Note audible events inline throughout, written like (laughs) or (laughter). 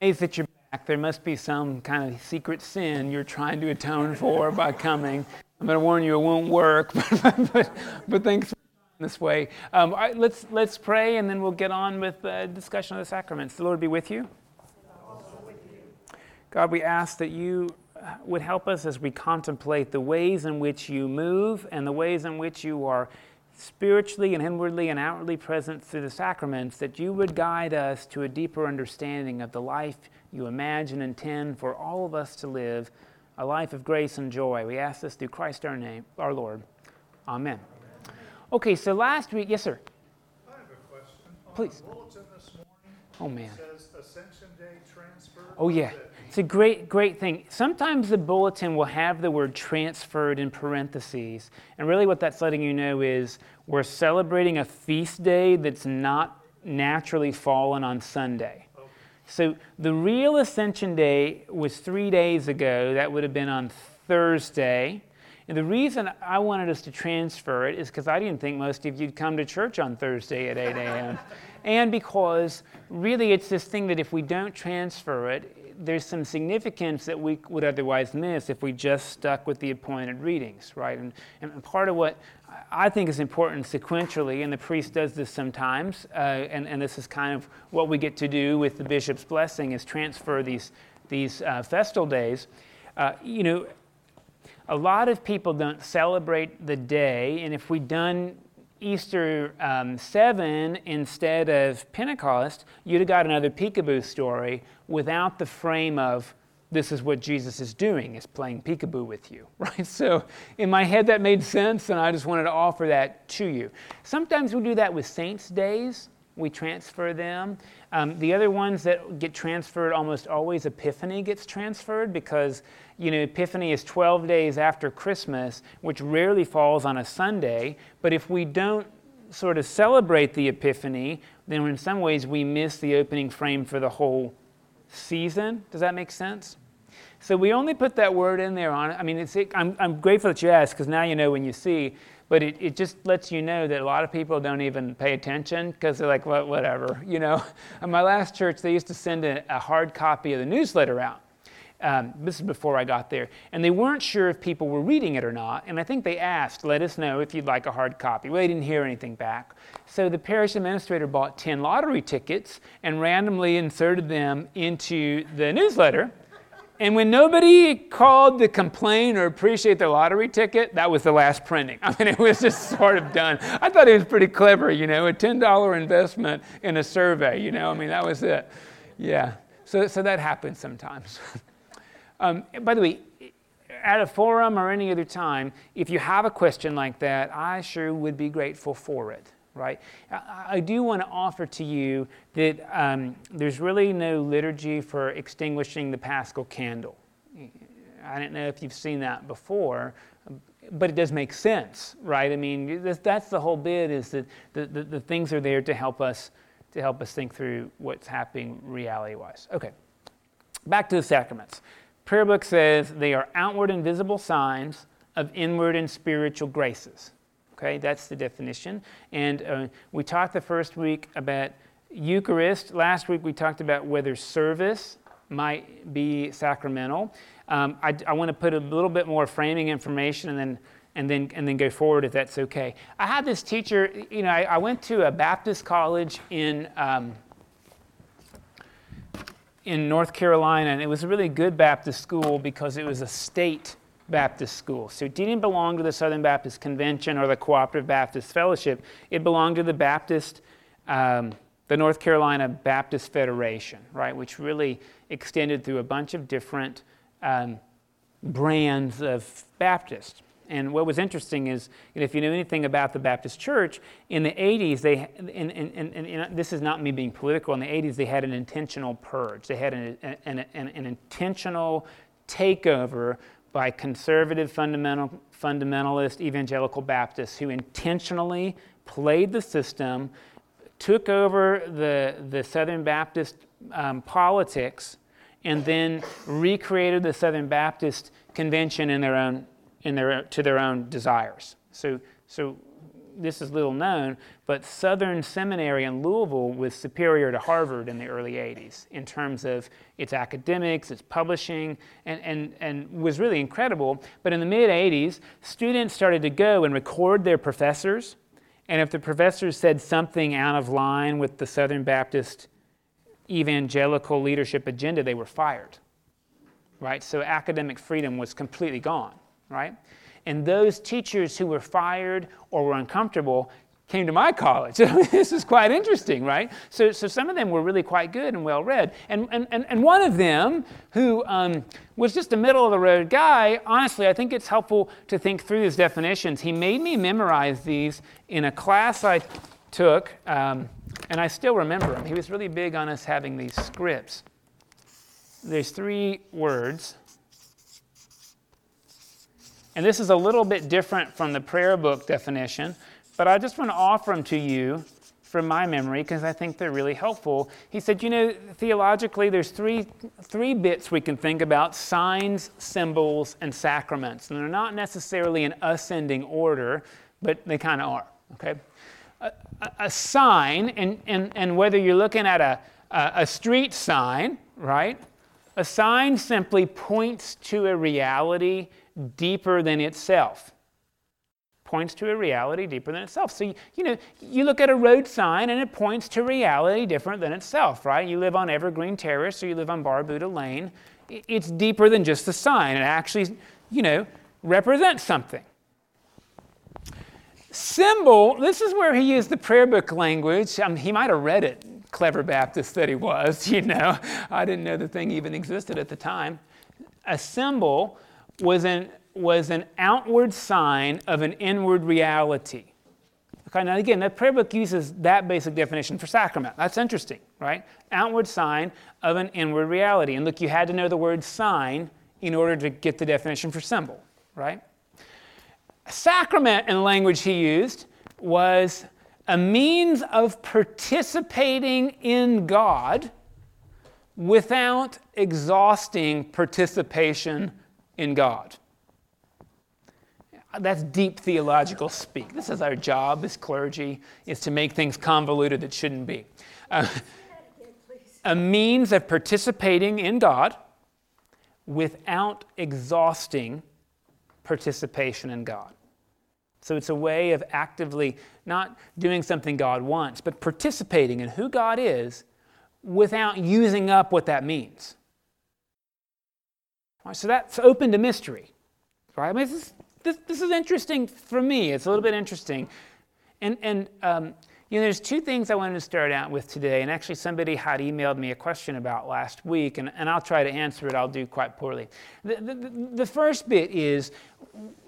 amazed that you're back. There must be some kind of secret sin you're trying to atone for by coming. I'm going to warn you, it won't work, (laughs) but, but, but thanks this way. Um, right, let's, let's pray and then we'll get on with the discussion of the sacraments. The Lord be with you. God, we ask that you would help us as we contemplate the ways in which you move and the ways in which you are spiritually and inwardly and outwardly present through the sacraments, that you would guide us to a deeper understanding of the life you imagine and intend for all of us to live, a life of grace and joy. We ask this through Christ our name, our Lord. Amen. Okay, so last week, yes, sir. I have a question. Please. On the bulletin this morning, Oh man. says Ascension Day transfer. Oh yeah. It's a great, great thing. Sometimes the bulletin will have the word transferred in parentheses. And really, what that's letting you know is we're celebrating a feast day that's not naturally fallen on Sunday. So the real Ascension Day was three days ago. That would have been on Thursday. And the reason I wanted us to transfer it is because I didn't think most of you'd come to church on Thursday at 8 a.m. and because really it's this thing that if we don't transfer it, there's some significance that we would otherwise miss if we just stuck with the appointed readings, right? And, and part of what I think is important sequentially, and the priest does this sometimes, uh, and, and this is kind of what we get to do with the bishop's blessing, is transfer these, these uh, festal days. Uh, you know, a lot of people don't celebrate the day, and if we'd done Easter um, 7 instead of Pentecost, you'd have got another peekaboo story without the frame of this is what Jesus is doing, is playing peekaboo with you, (laughs) right? So in my head that made sense, and I just wanted to offer that to you. Sometimes we do that with saints' days. We transfer them. Um, the other ones that get transferred almost always Epiphany gets transferred because you know Epiphany is 12 days after Christmas, which rarely falls on a Sunday. But if we don't sort of celebrate the Epiphany, then in some ways we miss the opening frame for the whole season. Does that make sense? So we only put that word in there on. It. I mean, it's, I'm, I'm grateful that you asked because now you know when you see. But it, it just lets you know that a lot of people don't even pay attention because they're like, well, whatever, (laughs) you know. At my last church, they used to send a, a hard copy of the newsletter out. Um, this is before I got there. And they weren't sure if people were reading it or not. And I think they asked, let us know if you'd like a hard copy. Well, they didn't hear anything back. So the parish administrator bought 10 lottery tickets and randomly inserted them into the newsletter. And when nobody called to complain or appreciate their lottery ticket, that was the last printing. (laughs) I mean, it was just sort of done. I thought it was pretty clever, you know, a $10 investment in a survey, you know, I mean, that was it. Yeah. So, so that happens sometimes. (laughs) um, by the way, at a forum or any other time, if you have a question like that, I sure would be grateful for it right? I, do want to offer to you that um, there's really no liturgy for extinguishing the paschal candle. I don't know if you've seen that before, but it does make sense, right? I mean, that's the whole bit is that the, the, the things are there to help us to help us think through what's happening reality-wise. Okay, back to the sacraments. Prayer book says they are outward and visible signs of inward and spiritual graces. Okay, that's the definition. And uh, we talked the first week about Eucharist. Last week we talked about whether service might be sacramental. Um, I, I want to put a little bit more framing information and then and then and then go forward if that's okay. I had this teacher. You know, I, I went to a Baptist college in. Um, in North Carolina, and it was a really good Baptist school because it was a state Baptist school. So it didn't belong to the Southern Baptist Convention or the Cooperative Baptist Fellowship. It belonged to the Baptist, um, the North Carolina Baptist Federation, right, which really extended through a bunch of different um, brands of Baptist. And what was interesting is, you know, if you know anything about the Baptist Church, in the 80s, they, and, and, and, and, this is not me being political, in the 80s, they had an intentional purge. They had an, an, an, an intentional takeover by conservative fundamental, fundamentalist evangelical Baptists who intentionally played the system, took over the, the Southern Baptist um, politics, and then recreated the Southern Baptist Convention in their own, in their, to their own desires. So, so this is little known, but Southern Seminary in Louisville was superior to Harvard in the early 80s in terms of its academics, its publishing, and, and, and was really incredible. But in the mid 80s, students started to go and record their professors. And if the professors said something out of line with the Southern Baptist evangelical leadership agenda, they were fired. Right? So academic freedom was completely gone, right? And those teachers who were fired or were uncomfortable came to my college. (laughs) this is quite interesting, right? So, so some of them were really quite good and well read. And, and, and, and one of them, who um, was just a middle of the road guy, honestly, I think it's helpful to think through these definitions. He made me memorize these in a class I took, um, and I still remember him. He was really big on us having these scripts. There's three words and this is a little bit different from the prayer book definition, but I just want to offer them to you from my memory because I think they're really helpful. He said, you know, theologically, there's three, three bits we can think about signs, symbols, and sacraments. And they're not necessarily in ascending order, but they kind of are, okay? A, a, sign, and, and, and whether you're looking at a, a, a street sign, right? A sign simply points to a reality deeper than itself. Points to a reality deeper than itself. So, you know, you look at a road sign and it points to reality different than itself, right? You live on Evergreen Terrace or you live on Barbuda Lane. It's deeper than just the sign. It actually, you know, represents something. Symbol, this is where he used the prayer book language. Um, he might have read it, clever Baptist that he was, (laughs) you know. I didn't know the thing even existed at the time. A symbol was an, was an outward sign of an inward reality. Okay, now again, the prayer book uses that basic definition for sacrament. That's interesting, right? Outward sign of an inward reality. And look, you had to know the word sign in order to get the definition for symbol, right? Sacrament in the language he used was a means of participating in God without exhausting participation in God. That's deep theological speak. This is our job as clergy, is to make things convoluted that shouldn't be. Uh, a means of participating in God without exhausting participation in God. So it's a way of actively not doing something God wants, but participating in who God is without using up what that means. So that's open to mystery. Right? I mean, this, is, this, this is interesting for me. It's a little bit interesting. And, and um, you know, there's two things I wanted to start out with today. And actually, somebody had emailed me a question about last week, and, and I'll try to answer it. I'll do quite poorly. The, the, the first bit is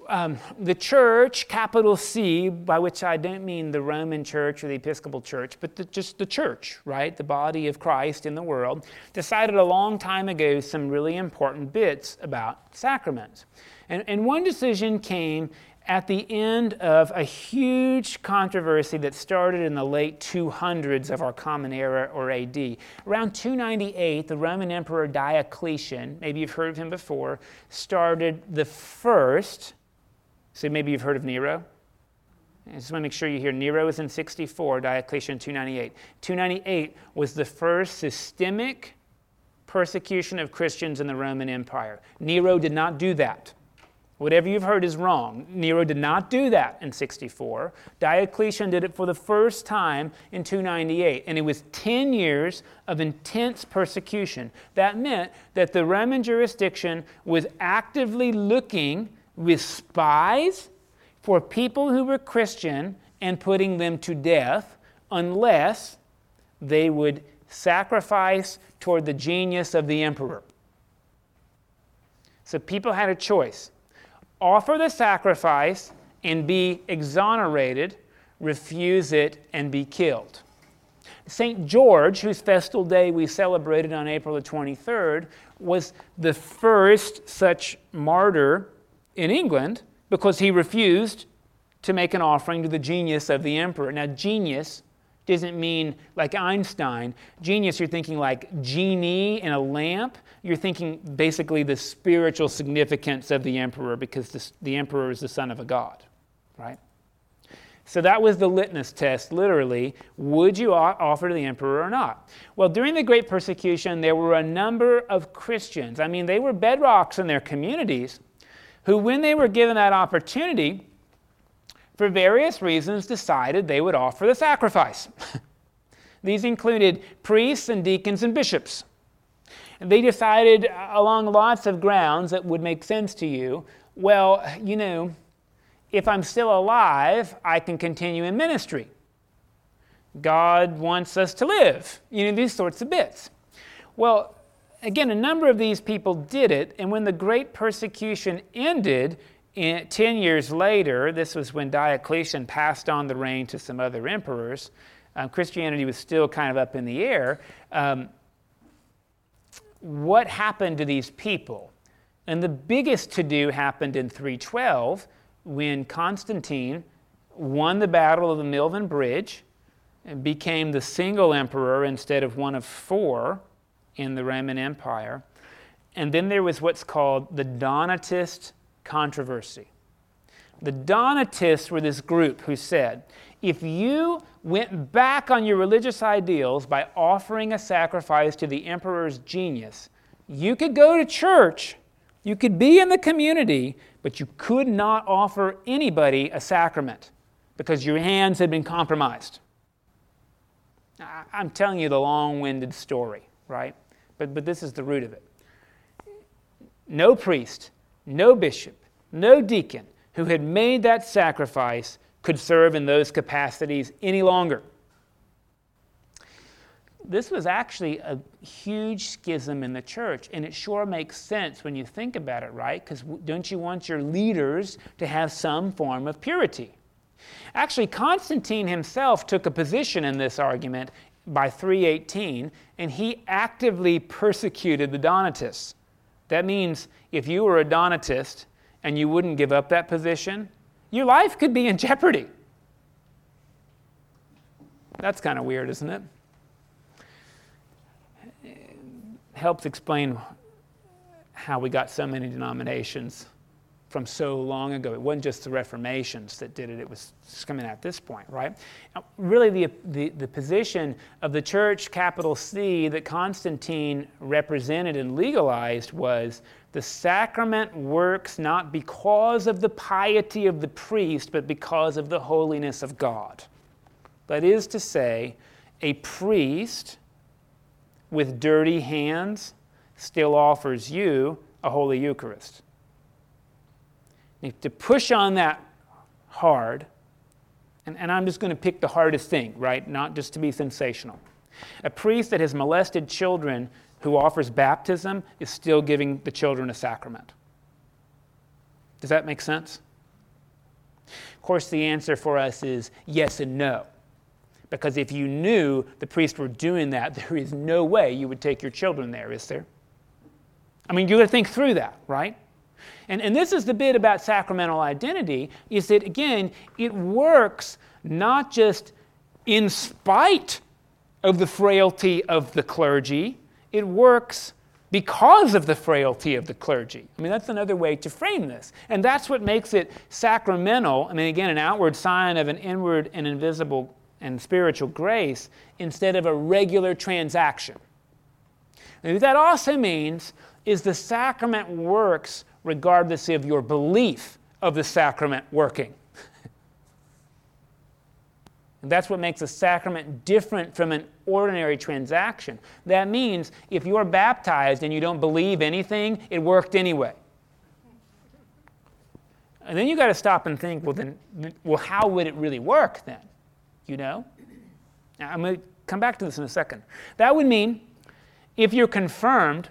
um, the church, capital C, by which I don't mean the Roman church or the Episcopal church, but the, just the church, right? The body of Christ in the world, decided a long time ago some really important bits about sacraments. And, and one decision came at the end of a huge controversy that started in the late 200s of our Common Era or AD. Around 298, the Roman Emperor Diocletian, maybe you've heard of him before, started the first so maybe you've heard of Nero. I just want to make sure you hear Nero was in 64, Diocletian 298. 298 was the first systemic persecution of Christians in the Roman Empire. Nero did not do that. Whatever you've heard is wrong. Nero did not do that in 64. Diocletian did it for the first time in 298, and it was 10 years of intense persecution. That meant that the Roman jurisdiction was actively looking with spies for people who were Christian and putting them to death unless they would sacrifice toward the genius of the emperor. So people had a choice offer the sacrifice and be exonerated, refuse it and be killed. St. George, whose festal day we celebrated on April the 23rd, was the first such martyr in England because he refused to make an offering to the genius of the emperor. Now, genius doesn't mean like Einstein. Genius, you're thinking like genie in a lamp. You're thinking basically the spiritual significance of the emperor because the, the emperor is the son of a god, right? So that was the litmus test, literally. Would you offer to the emperor or not? Well, during the Great Persecution, there were a number of Christians. I mean, they were bedrocks in their communities who, when they were given that opportunity, for various reasons, decided they would offer the sacrifice. (laughs) These included priests and deacons and bishops. They decided uh, along lots of grounds that would make sense to you. Well, you know, if I'm still alive, I can continue in ministry. God wants us to live. You know, these sorts of bits. Well, again, a number of these people did it, and when the great persecution ended, in, 10 years later, this was when Diocletian passed on the reign to some other emperors. Um, Christianity was still kind of up in the air. Um, what happened to these people? And the biggest to do happened in 312 when Constantine won the Battle of the Milvian Bridge and became the single emperor instead of one of four in the Roman Empire. And then there was what's called the Donatist controversy. The Donatists were this group who said, if you went back on your religious ideals by offering a sacrifice to the emperor's genius, you could go to church, you could be in the community, but you could not offer anybody a sacrament because your hands had been compromised. I'm telling you the long winded story, right? But, but this is the root of it. No priest, no bishop, no deacon who had made that sacrifice could serve in those capacities any longer. This was actually a huge schism in the church, and it sure makes sense when you think about it, right? Because don't you want your leaders to have some form of purity? Actually, Constantine himself took a position in this argument by 318, and he actively persecuted the Donatists. That means if you were a Donatist and you wouldn't give up that position, your life could be in jeopardy. That's kind of weird, isn't it? it? Helps explain how we got so many denominations from so long ago. It wasn't just the Reformations that did it, it was coming at this point, right? Now, really, the, the, the position of the church, capital C, that Constantine represented and legalized was the sacrament works not because of the piety of the priest, but because of the holiness of God. That is to say, a priest with dirty hands still offers you a Holy Eucharist to push on that hard, and, and I'm just going to pick the hardest thing, right? Not just to be sensational. A priest that has molested children who offers baptism is still giving the children a sacrament. Does that make sense? Of course, the answer for us is yes and no. Because if you knew the priests were doing that, (laughs) there is no way you would take your children there, is there? I mean, you got to think through that, right? And, and this is the bit about sacramental identity, is that again, it works not just in spite of the frailty of the clergy, it works because of the frailty of the clergy. I mean, that's another way to frame this. And that's what makes it sacramental. I mean, again, an outward sign of an inward and invisible and spiritual grace instead of a regular transaction. And what that also means is the sacrament works regardless of your belief of the sacrament working. and that's what makes a sacrament different from an ordinary transaction. That means if you're baptized and you don't believe anything, it worked anyway. And then you got to stop and think, well, then, well, how would it really work then? You know? Now, I'm going to come back to this in a second. That would mean if you're confirmed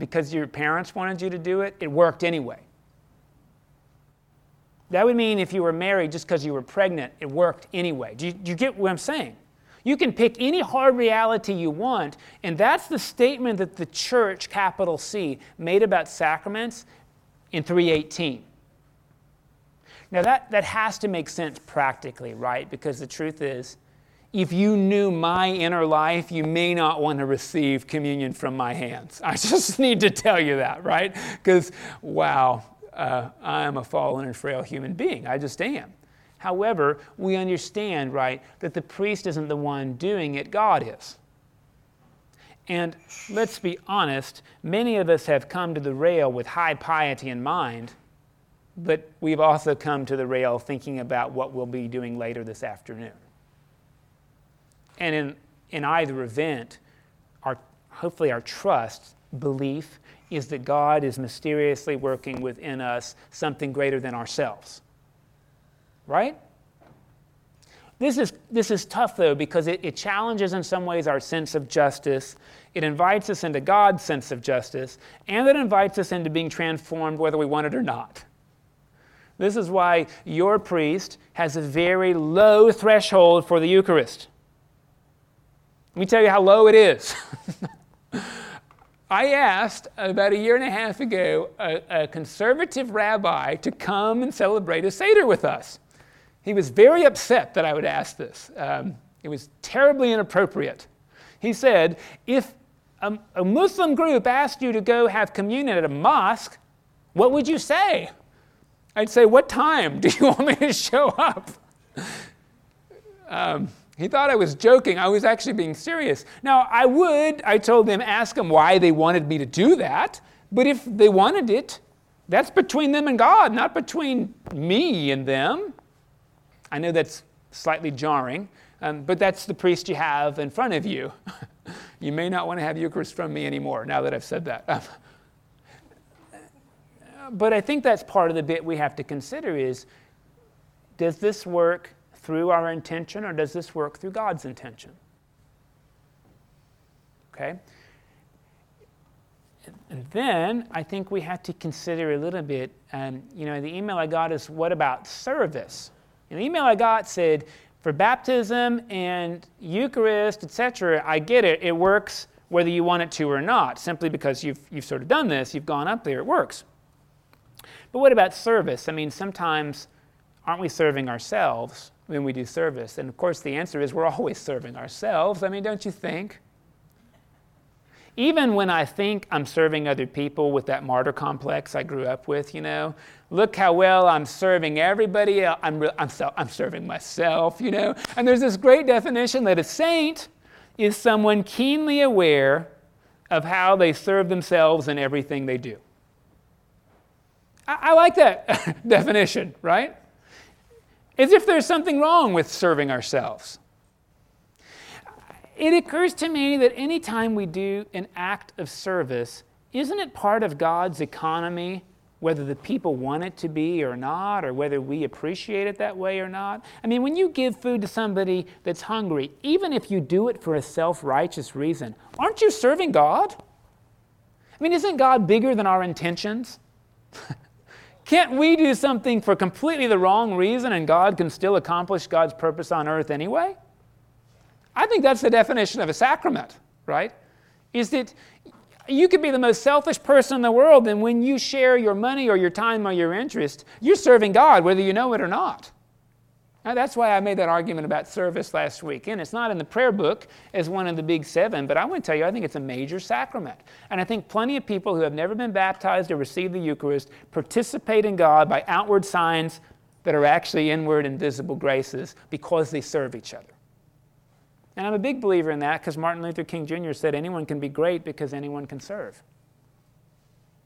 because your parents wanted you to do it, it worked anyway. That would mean if you were married just because you were pregnant, it worked anyway. Do you, do you, get what I'm saying? You can pick any hard reality you want, and that's the statement that the church, capital C, made about sacraments in 318. Now, that, that has to make sense practically, right? Because the truth is, if you knew my inner life, you may not want to receive communion from my hands. (laughs) I just need to tell you that, right? Because, wow, uh, I am a fallen and frail human being. I just am. However, we understand, right, that the priest isn't the one doing it, God is. And let's be honest, many of us have come to the rail with high piety in mind, but we've also come to the rail thinking about what we'll be doing later this afternoon. And in, in either event, our, hopefully our trust, belief, is that God is mysteriously working within us something greater than ourselves. Right? This is, this is tough, though, because it, it challenges in some ways our sense of justice. It invites us into God's sense of justice, and it invites us into being transformed whether we want it or not. This is why your priest has a very low threshold for the Eucharist. Let me tell you how low it is. (laughs) I asked about a year and a half ago a, a, conservative rabbi to come and celebrate a Seder with us. He was very upset that I would ask this. Um, it was terribly inappropriate. He said, If a, a Muslim group asked you to go have communion at a mosque, what would you say? I'd say, What time do you (laughs) want me to show up? Um, he thought I was joking. I was actually being serious. Now, I would, I told them, ask them why they wanted me to do that. But if they wanted it, that's between them and God, not between me and them. I know that's slightly jarring, um, but that's the priest you have in front of you. (laughs) you may not want to have Eucharist from me anymore now that I've said that. (laughs) but I think that's part of the bit we have to consider is does this work through our intention or does this work through God's intention? Okay? And then I think we have to consider a little bit, um, you know, the email I got is what about service? And the email I got said, for baptism and Eucharist, etc., I get it. It works whether you want it to or not, simply because you've, you've sort of done this, you've gone up there, it works. But what about service? I mean, sometimes aren't we serving ourselves? When we do service? And of course, the answer is we're always serving ourselves. I mean, don't you think? Even when I think I'm serving other people with that martyr complex I grew up with, you know, look how well I'm serving everybody else. I'm, re- I'm, so, I'm serving myself, you know. And there's this great definition that a saint is someone keenly aware of how they serve themselves in everything they do. I, I like that (laughs) definition, right? As if there's something wrong with serving ourselves. It occurs to me that anytime we do an act of service, isn't it part of God's economy, whether the people want it to be or not, or whether we appreciate it that way or not? I mean, when you give food to somebody that's hungry, even if you do it for a self righteous reason, aren't you serving God? I mean, isn't God bigger than our intentions? (laughs) Can't we do something for completely the wrong reason and God can still accomplish God's purpose on earth anyway? I think that's the definition of a sacrament, right? Is that you could be the most selfish person in the world, and when you share your money or your time or your interest, you're serving God whether you know it or not. Now, that's why I made that argument about service last week. And it's not in the prayer book as one of the big seven, but I want to tell you, I think it's a major sacrament. And I think plenty of people who have never been baptized or received the Eucharist participate in God by outward signs that are actually inward and visible graces because they serve each other. And I'm a big believer in that because Martin Luther King Jr. said anyone can be great because anyone can serve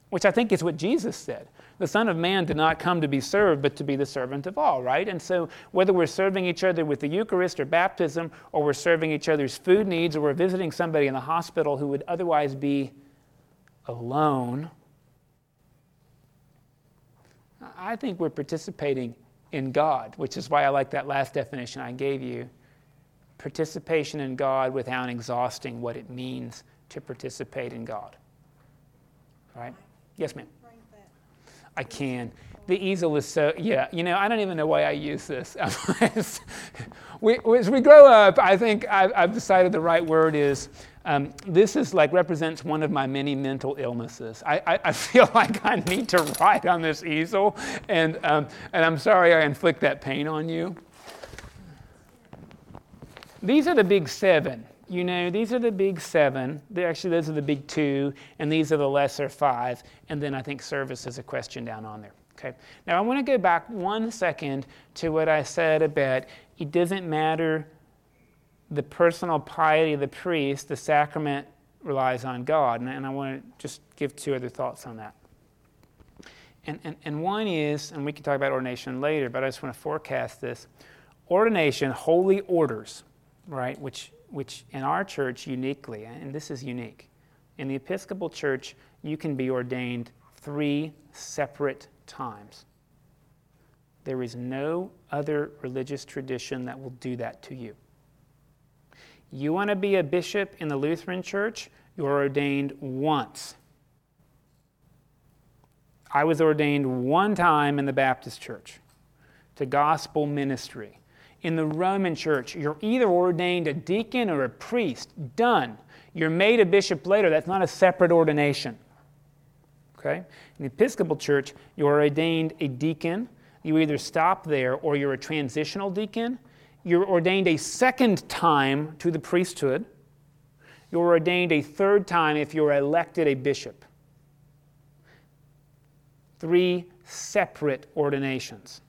which I think is what Jesus said. The Son of Man did not come to be served, but to be the servant of all, right? And so, whether we're serving each other with the Eucharist or baptism, or we're serving each other's food needs, or we're visiting somebody in the hospital who would otherwise be alone, I think we're participating in God, which is why I like that last definition I gave you participation in God without exhausting what it means to participate in God. Right? Yes, ma'am. I can. The easel is so, yeah, you know, I don't even know why I use this. (laughs) we, as we grow up, I think I've, I've decided the right word is um, this is like represents one of my many mental illnesses. I, I, I, (laughs) feel like I need to write on this easel, and, um, and I'm sorry I inflict that pain on you. These are the big seven you know, these are the big seven. They're actually, those are the big two, and these are the lesser five. And then I think service is a question down on there. Okay. Now I want to go back one second to what I said about it doesn't matter the personal piety of the priest, the sacrament relies on God. And, and I want to just give two other thoughts on that. And, and, and one is, and we can talk about ordination later, but I just want to forecast this. Ordination, holy orders, right, which, which in our church uniquely, and this is unique, in the Episcopal Church, you can be ordained three separate times. There is no other religious tradition that will do that to you. You want to be a bishop in the Lutheran Church, you're ordained once. I was ordained one time in the Baptist Church to gospel ministry. In the Roman Church, you're either ordained a deacon or a priest. Done. You're made a bishop later. That's not a separate ordination. Okay? In the Episcopal Church, you're ordained a deacon. You either stop there or you're a transitional deacon. You're ordained a second time to the priesthood. You're ordained a third time if you're elected a bishop. Three separate ordinations.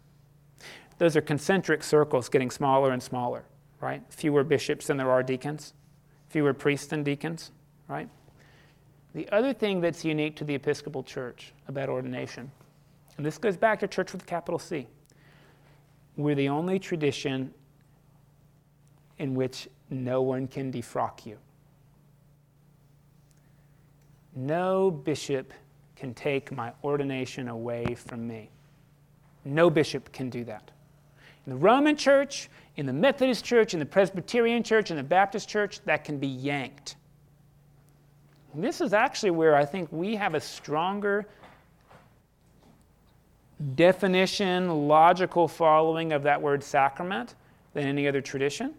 Those are concentric circles getting smaller and smaller, right? Fewer bishops than there are deacons, fewer priests than deacons, right? The other thing that's unique to the Episcopal Church about ordination, and this goes back to church with a capital C, we're the only tradition in which no one can defrock you. No bishop can take my ordination away from me. No bishop can do that. In the Roman church, in the Methodist church, in the Presbyterian church, in the Baptist church, that can be yanked. And this is actually where I think we have a stronger definition, logical following of that word sacrament than any other tradition.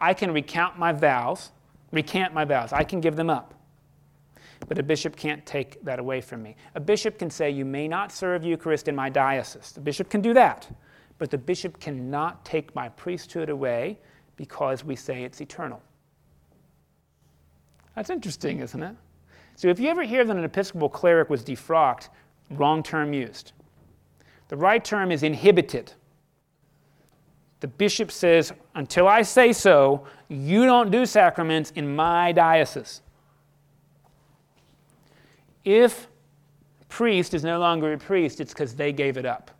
I can recount my vows, recant my vows. I can give them up. But a bishop can't take that away from me. A bishop can say, You may not serve Eucharist in my diocese. The bishop can do that. But the bishop cannot take my priesthood away because we say it's eternal. That's interesting, isn't it? So if you ever hear that an Episcopal cleric was defrocked, wrong term used. The right term is inhibited. The bishop says, until I say so, you don't do sacraments in my diocese. If priest is no longer a priest, it's because they gave it up.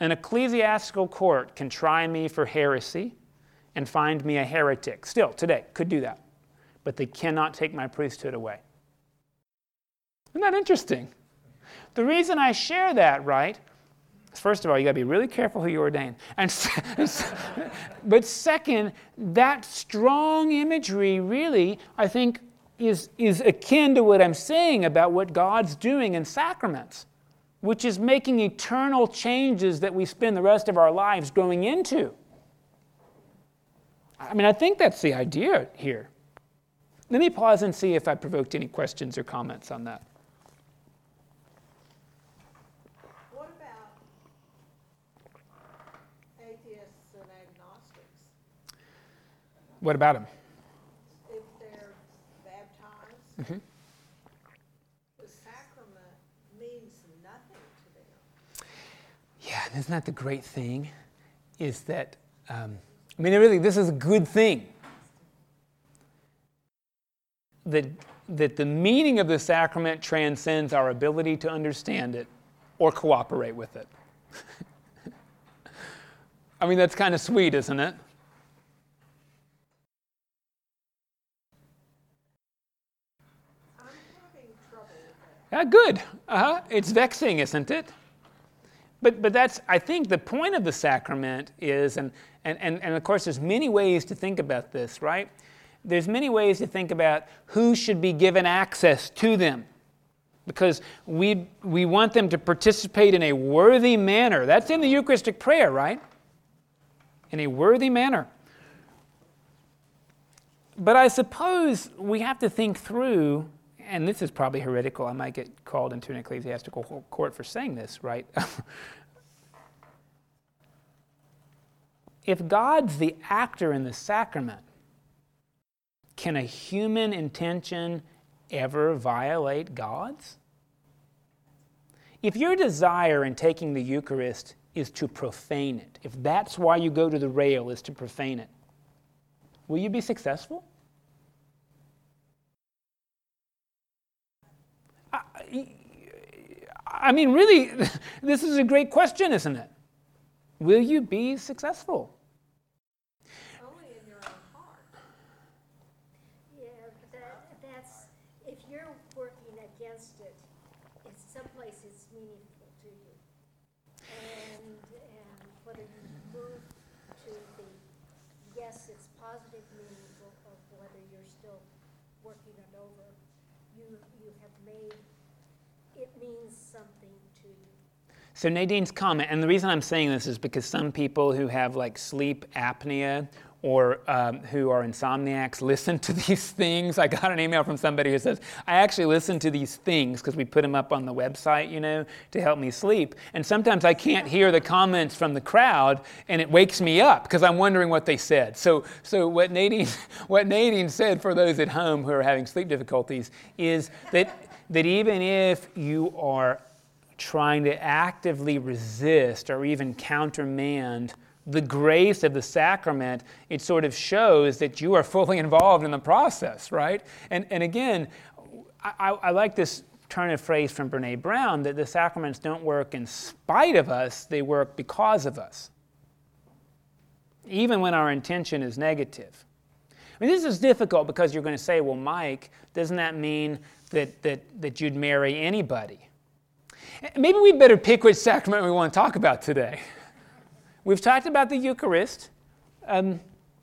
An ecclesiastical court can try me for heresy and find me a heretic. Still, today, could do that but they cannot take my priesthood away. Isn't that interesting? The reason I share that, right, first of all, you got to be really careful who you ordain. And, (laughs) but second, that strong imagery really, I think, is, is akin to what I'm saying about what God's doing in sacraments, which is making eternal changes that we spend the rest of our lives growing into. I mean, I think that's the idea here. Let me pause and see if I provoked any questions or comments on that. What about atheists and agnostics? What about them? If they're baptized, Mhm. the sacrament means nothing to them. Yeah, isn't that the great thing? Is that, um, I mean, really, this is a good thing. that, that the meaning of the sacrament transcends our ability to understand it or cooperate with it. (laughs) I mean, that's kind of sweet, isn't it? I'm having trouble with. Yeah, good. Uh-huh. It's vexing, isn't it? But, but that's, I think, the point of the sacrament is, and, and, and, and of course, there's many ways to think about this, right? there's many ways to think about who should be given access to them because we, we want them to participate in a worthy manner. That's in the Eucharistic prayer, right? In a worthy manner. But I suppose we have to think through, and this is probably heretical. I might get called into an ecclesiastical court for saying this, right? (laughs) if God's the actor in the sacrament, can a human intention ever violate God's? If your desire in taking the Eucharist is to profane it, if that's why you go to the rail is to profane it, will you be successful? I, I mean, really, (laughs) this is a great question, isn't it? Will you be successful? Only in your own heart. Yeah, but that, that's, if you're working against it, it's someplace it's meaningful to you. And, and whether you move to the, yes, it's positive meaningful, or whether you're still working it over, you, you have made, it means something to you. So Nadine's comment, and the reason I'm saying this is because some people who have like sleep apnea or um, who are insomniacs listen to (laughs) these things. I got an email from somebody who says, I actually listen to these things because we put them up on the website, you know, to help me sleep. And sometimes I can't hear the comments from the crowd and it wakes me up because I'm wondering what they said. So, so what, Nadine, (laughs) what Nadine said for those at home who are having sleep difficulties is that, that even if you are trying to actively resist or even countermand the grace of the sacrament, it sort of shows that you are (laughs) fully involved in the process, right? And, and again, I, I like this turn of phrase from Brene Brown that the sacraments don't work in spite of us, they work because of us, even when our intention is negative. I mean, this is difficult because you're going to say, well, Mike, doesn't that mean that, that, that you'd marry anybody? Maybe we better pick which sacrament we want to talk about today. We've talked about the Eucharist. Um,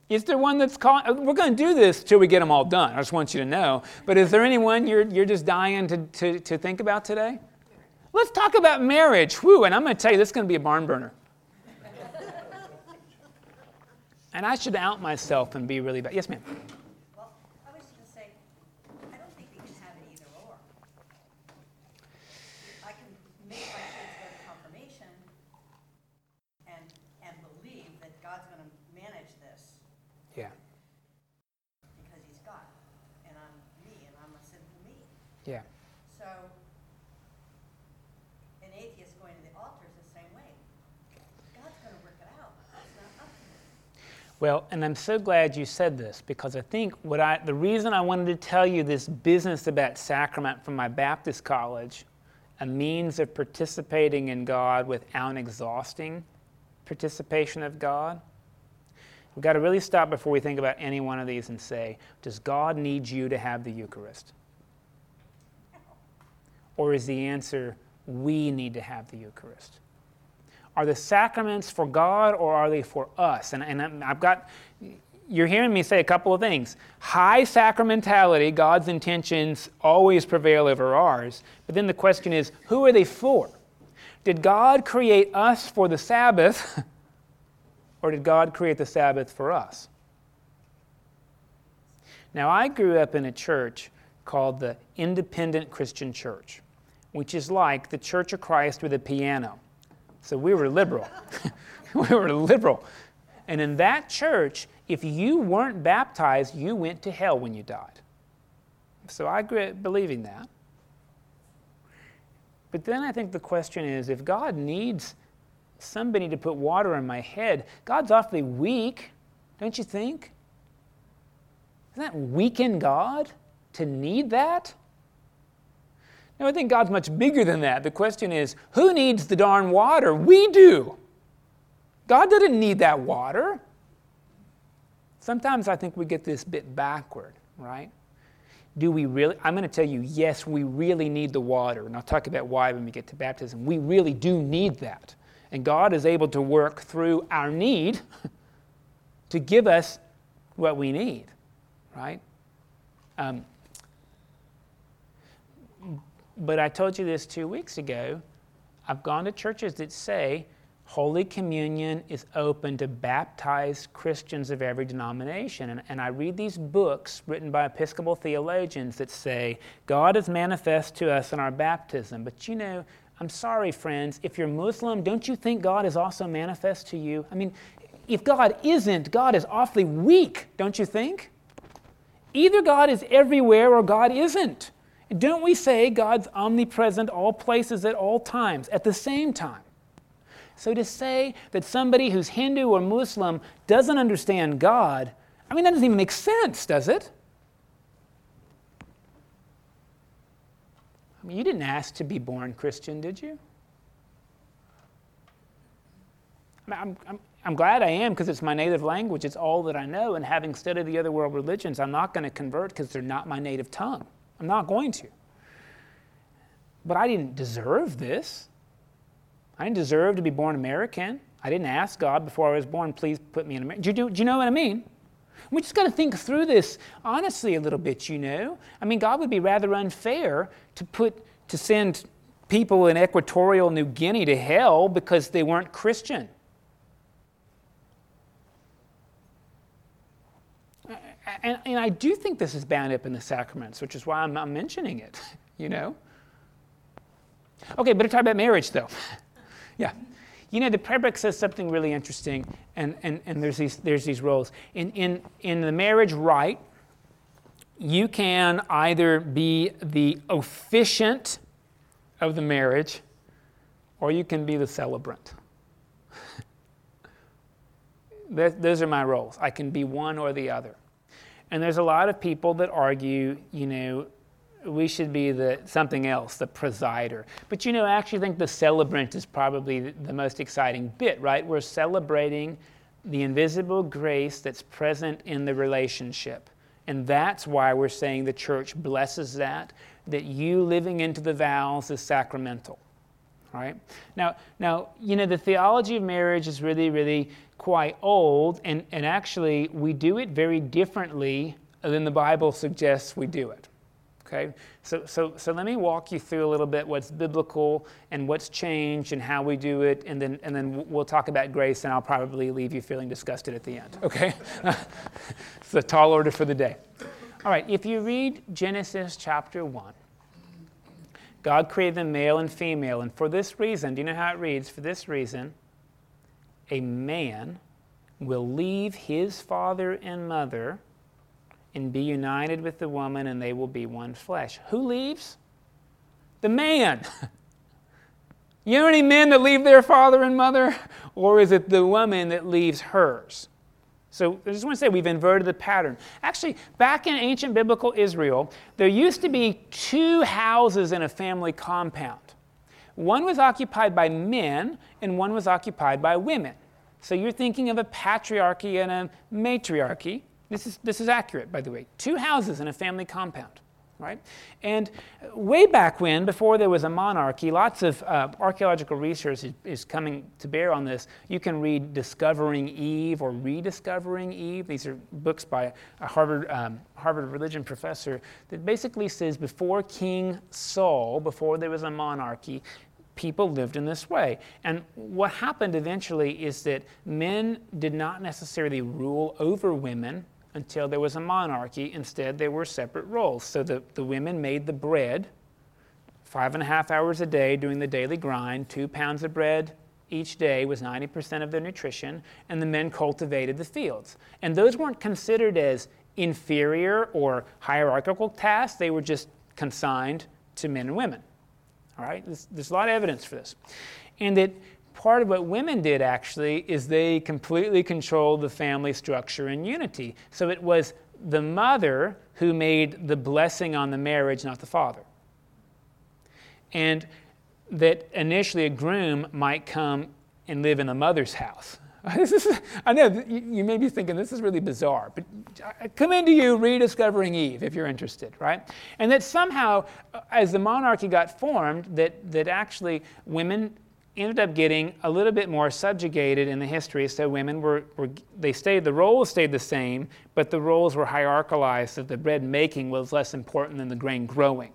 is there one that's called? We're going to do this till we get them all done. I just want you to know. But is there anyone you're, you're just dying to, to, to think about today? Let's talk about marriage. Whew, and I'm going to tell you, this is going to be a barn burner. and I should out myself and be really bad. Yes, ma'am. Well, I was just gonna say, I don't think we can have it either or. I can make my kids go to confirmation and, and believe that God's gonna manage this Yeah. because he's God, and I'm me, and I'm a sinful me. Yeah. So, an atheist going to the altar is the same way. God's gonna work it out, it's not up to me. Well, and I'm so glad you said this because I think what I, the reason I wanted to tell you this business about sacrament from my Baptist college, a means of participating in God without exhausting participation of God. We've got to really stop before we think about any one of these and say, does God need you to have the Eucharist? Or is the answer, we need to have the Eucharist? Are the sacraments for God or are they for us? And, and I've got, you're hearing me say a couple of things. High sacramentality, God's intentions always prevail over ours. But then the question is, who are they for? Did God create us for the Sabbath, (laughs) or did God create the Sabbath for us? Now, I grew up in a church called the Independent Christian Church, which is like the Church of Christ with a piano. So we were liberal. (laughs) we were liberal. And in that church, if you weren't baptized, you went to hell when you died. So I grew up believing that. But then I think the question is if God needs somebody to put water on my head, God's awfully weak, don't you think? Isn't that weaken God to need that? No, I think God's much bigger than that. The question is who needs the darn water? We do. God doesn't need that water. Sometimes I think we get this bit backward, right? Do we really? I'm going to tell you, yes, we really need the water. And I'll talk about why when we get to baptism. We really do need that. And God is able to work through our need (laughs) to give us what we need, right? Um, but I told you this two weeks ago. I've gone to churches that say Holy Communion is open to baptized Christians of every denomination. And, and I read these books written by Episcopal theologians that say God is manifest to us in our baptism. But you know, I'm sorry, friends, if you're Muslim, don't you think God is also manifest to you? I mean, if God isn't, God is awfully weak, don't you think? Either God is everywhere or God isn't. Don't we say God's omnipresent, all places, at all times, at the same time? So to say that somebody who's Hindu or Muslim doesn't understand God, I mean, that doesn't even make sense, does it? I mean, you didn't ask to be born Christian, did you? I'm, I'm, I'm glad I am because it's my native language. It's all that I know. And having studied the other world religions, I'm not going to convert because they're not my native tongue. I'm not going to. But I didn't deserve this. I didn't deserve to be born American. I didn't ask God before I was born, please put me in America. Do you, do, do you know what I mean? We just got to think through this honestly a little bit, you know. I mean, God would be rather unfair to put to send people in equatorial New Guinea to hell because they weren't Christian. And, and I do think this is bound up in the sacraments, which is why I'm, I'm mentioning it, (laughs) you know. Okay, better talk about marriage, though. (laughs) yeah. You know, the prayer book says something really interesting, and, and, and there's, these, there's these roles. In, in, in the marriage rite, you can either be the officiant of the marriage or you can be the celebrant. (laughs) Those are my roles. I can be one or the other. And there's a lot of people that argue, you know, we should be the something else, the presider. But you know, I actually think the celebrant is probably the most exciting bit, right? We're celebrating the invisible grace that's present in the relationship. And that's why we're saying the church blesses that, that you living into the vows is sacramental. Right? Now, now, you know, the theology of marriage is really, really quite old, and, and actually, we do it very differently than the Bible suggests we do it. Okay? So, so, so let me walk you through a little bit what's biblical and what's changed and how we do it, and then, and then we'll talk about grace, and I'll probably leave you feeling disgusted at the end. Okay? (laughs) it's a tall order for the day. All right, if you read Genesis chapter 1, God created them male and female, and for this reason, do you know how it reads? For this reason, a man will leave his father and mother and be united with the woman, and they will be one flesh. Who leaves? The man. (laughs) you know any men that leave their father and mother? Or is it the woman that leaves hers? So I just want to say we've inverted the pattern. Actually, back in ancient biblical Israel, there used to be two houses in a family compound. One was occupied by men, and one was occupied by women. So you're thinking of a patriarchy and a matriarchy. This is, this is accurate, by the way. Two houses in a family compound, right? And way back when, before there was a monarchy, lots of uh, archaeological research is, is, coming to bear on this. You can read Discovering Eve or Rediscovering Eve. These are books by a Harvard, um, Harvard religion professor that basically says before King Saul, before there was a monarchy, people lived in this way. And what happened eventually is that men did not necessarily rule over women until there was a monarchy. Instead, there were separate roles. So the, the women made the bread five and a half hours a day doing the daily grind, two pounds of bread each day was 90% of their nutrition, and the men cultivated the fields. And those weren't considered as inferior or hierarchical tasks, they were just consigned to men and women. All right, there's, there's a lot of evidence for this. And that part of what women did actually is they completely controlled the family structure and unity. So it was the mother who made the blessing on the marriage, not the father. And that initially a groom might come and live in the mother's house. (laughs) This is, I know you may be thinking this is really bizarre, but I commend to you rediscovering Eve if you're interested, right? And that somehow, uh, as the monarchy got formed, that, that actually women ended up getting a little bit more subjugated in the history. So women were, were they stayed, the roles stayed the same, but the roles were hierarchicalized so the bread making was less important than the grain growing,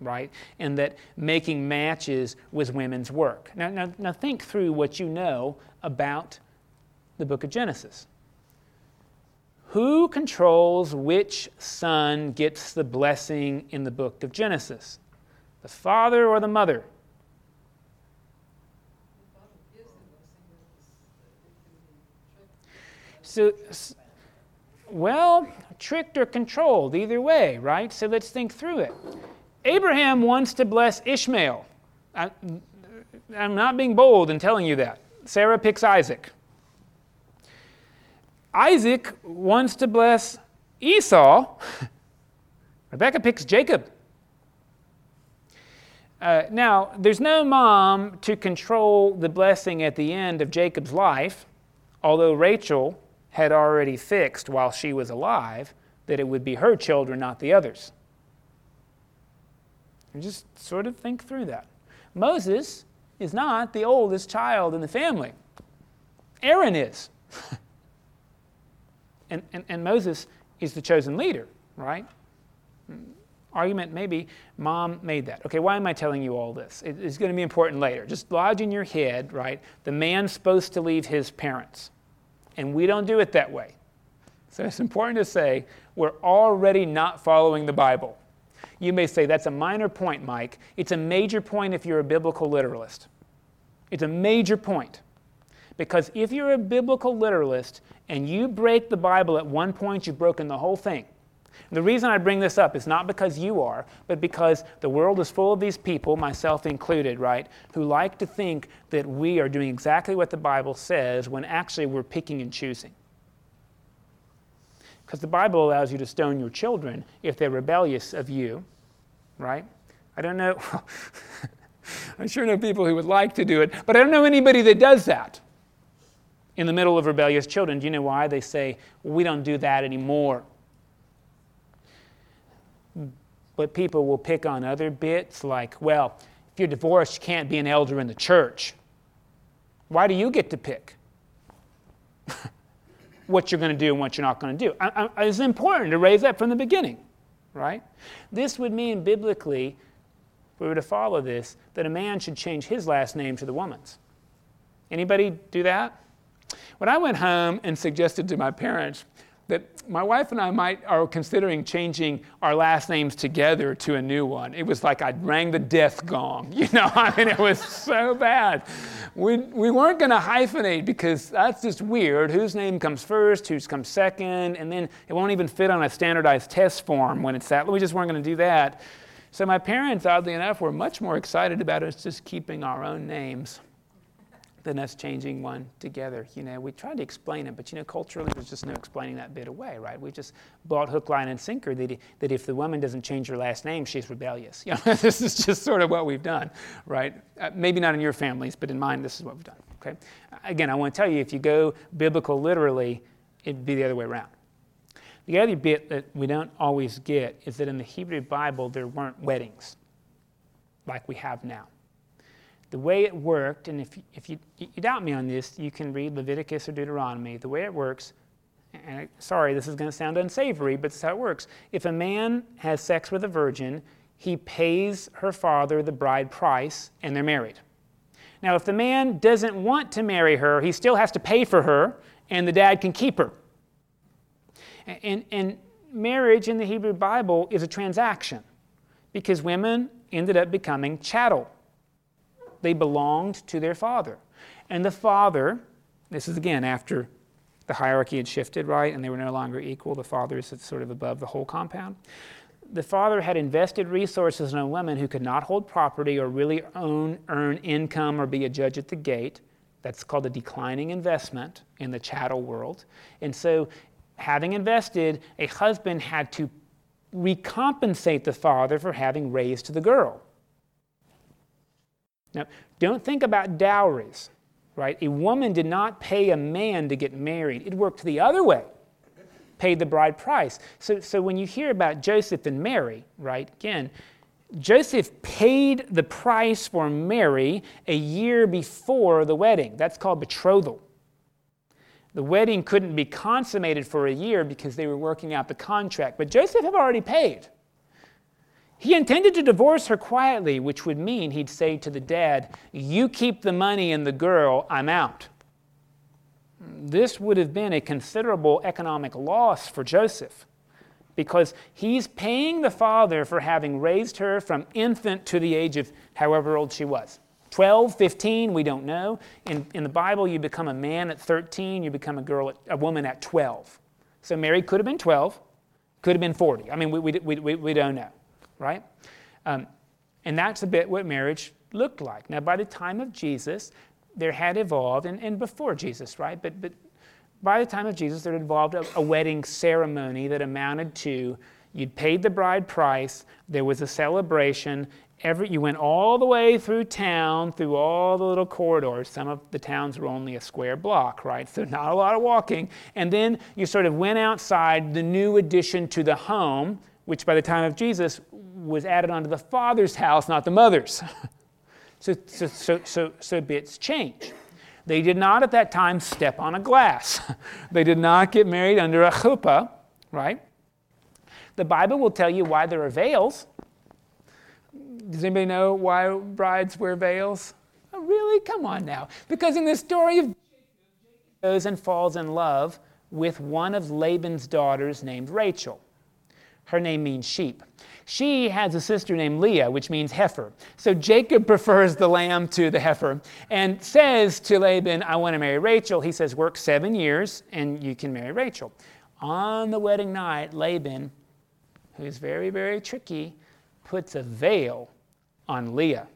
right? And that making matches was women's work. Now, now, now think through what you know about the book of Genesis. Who controls which son gets the blessing in the book of Genesis? The father or the mother? So, well, tricked or controlled, either way, right? So let's think through it. Abraham wants to bless Ishmael. I, I'm not being bold in telling you that. Sarah picks Isaac. Isaac wants to bless Esau. (laughs) Rebecca picks Jacob. Uh, now, there's no mom to control the blessing at the end of Jacob's life, although Rachel had already fixed while she was alive that it would be her children, not the others. And just sort of think through that. Moses is not the oldest child in the family, Aaron is. (laughs) and, and, and Moses is the chosen leader, right? Argument maybe mom made that. Okay, why am I telling you all this? It, it's going to be important later. Just lodge in your head, right? The man's supposed to leave his parents, and we don't do it that way. So it's important to say we're already not following the Bible. You may say that's a minor point, Mike. It's a major point if you're a biblical literalist. It's a major point. Because if you're a biblical literalist and you break the Bible at one point, you've broken the whole thing. The reason I bring this up is not because you are, but because the world is full of these people, myself included, right, who like to think that we are doing exactly what the Bible says when actually we're picking and choosing. Because the Bible allows you to stone your children if they're rebellious of you, right? I don't know. (laughs) I sure know people who would like to do it, but I don't know anybody that does that in the middle of rebellious children. Do you know why? They say, we don't do that anymore. But people will pick on other bits like, well, if you're divorced, you can't be an elder in the church. Why do you get to pick (laughs) what you're going to do and what you're not going to do? I, I, it's important to raise that from the beginning, right? This would mean biblically, if we were to follow this, that a man should change his last name to the woman's. Anybody do that? When I went home and suggested to my parents that my wife and I might are considering changing our last names together to a new one. It was like I rang the death gong. (laughs) You know, I mean, it was so bad. We, we weren't going to hyphenate because that's just weird. Whose name comes first, whose comes second, and then it won't even fit on a standardized test form when it's that. We just weren't going to do that. So my parents, oddly enough, were much more excited about us just keeping our own names than us changing one together. You know, we tried to explain it, but you know, culturally, there's just no explaining that bit away, right? We just bought hook, line, and sinker that, that if the woman doesn't change her last name, she's rebellious. (laughs) You know, this is just sort of what we've done, right? Uh, maybe not in your families, but in mine, this is what we've done. Okay. Again, I want to tell you, if you go biblical literally, it'd be the other way around. The other bit that we don't always get is that in the Hebrew Bible, there weren't weddings like we have now the way it worked, and if, if you, you doubt me on this, you can read Leviticus or Deuteronomy. The way it works, and sorry, this is going to sound unsavory, but this is how it works. If a man has sex with a virgin, he pays her father the bride price, and they're married. Now, if the man doesn't want to marry her, he still has to pay for her, and the dad can keep her. And, and marriage in the Hebrew Bible is a transaction because women ended up becoming chattel they belonged to their father. And the father, this is again after the hierarchy had shifted, right? And they were no longer equal. The father is sort of above the whole compound. The father had invested resources in a woman who could not hold property or really own, earn income or be a judge at the gate. That's called a declining investment in the chattel world. And so, having invested, a husband had to recompensate the father for having raised the girl. Now, don't think about dowries, right? A woman did not pay a man to get married, it worked the other way. Paid the bride price. So, so when you hear about Joseph and Mary, right, again, Joseph paid the price for Mary a year before the wedding. That's called betrothal. The wedding couldn't be consummated for a year because they were working out the contract, but Joseph had already paid. He intended to divorce her quietly, which would mean he'd say to the dad, You keep the money and the girl, I'm out. This would have been a considerable economic loss for Joseph because he's paying the father for having raised her from infant to the age of however old she was. 12, 15, we don't know. In, in the Bible, you become a man at 13, you become a girl, at, a woman at 12. So Mary could have been 12, could have been 40. I mean, we, we, we, we don't know right? Um, and that's a bit what marriage looked like. Now, by the time of Jesus, there had evolved, and, and before Jesus, right? But, but by the time of Jesus, there had evolved a, a wedding ceremony that amounted to you'd paid the bride price, there was a celebration. Every, you went all the way through town, through all the little corridors. Some of the towns were only a square block, right? So not a lot of walking. And then you sort of went outside the new addition to the home, which by the time of Jesus was added onto the father's house, not the mother's. (laughs) so, so, so, so, so bits change. They did not at that time step on a glass. (laughs) they did not get married under a chuppah, right? The Bible will tell you why there are veils. Does anybody know why brides wear veils? Oh, really? Come on now. Because in the story of goes and falls in love with one of Laban's daughters named Rachel. Her name means sheep. She has a sister named Leah, which means heifer. So Jacob (laughs) prefers the lamb to the heifer and says to Laban, I want to marry Rachel. He says, Work seven years and you can marry Rachel. On the wedding night, Laban, who's very, very tricky, puts a veil on Leah.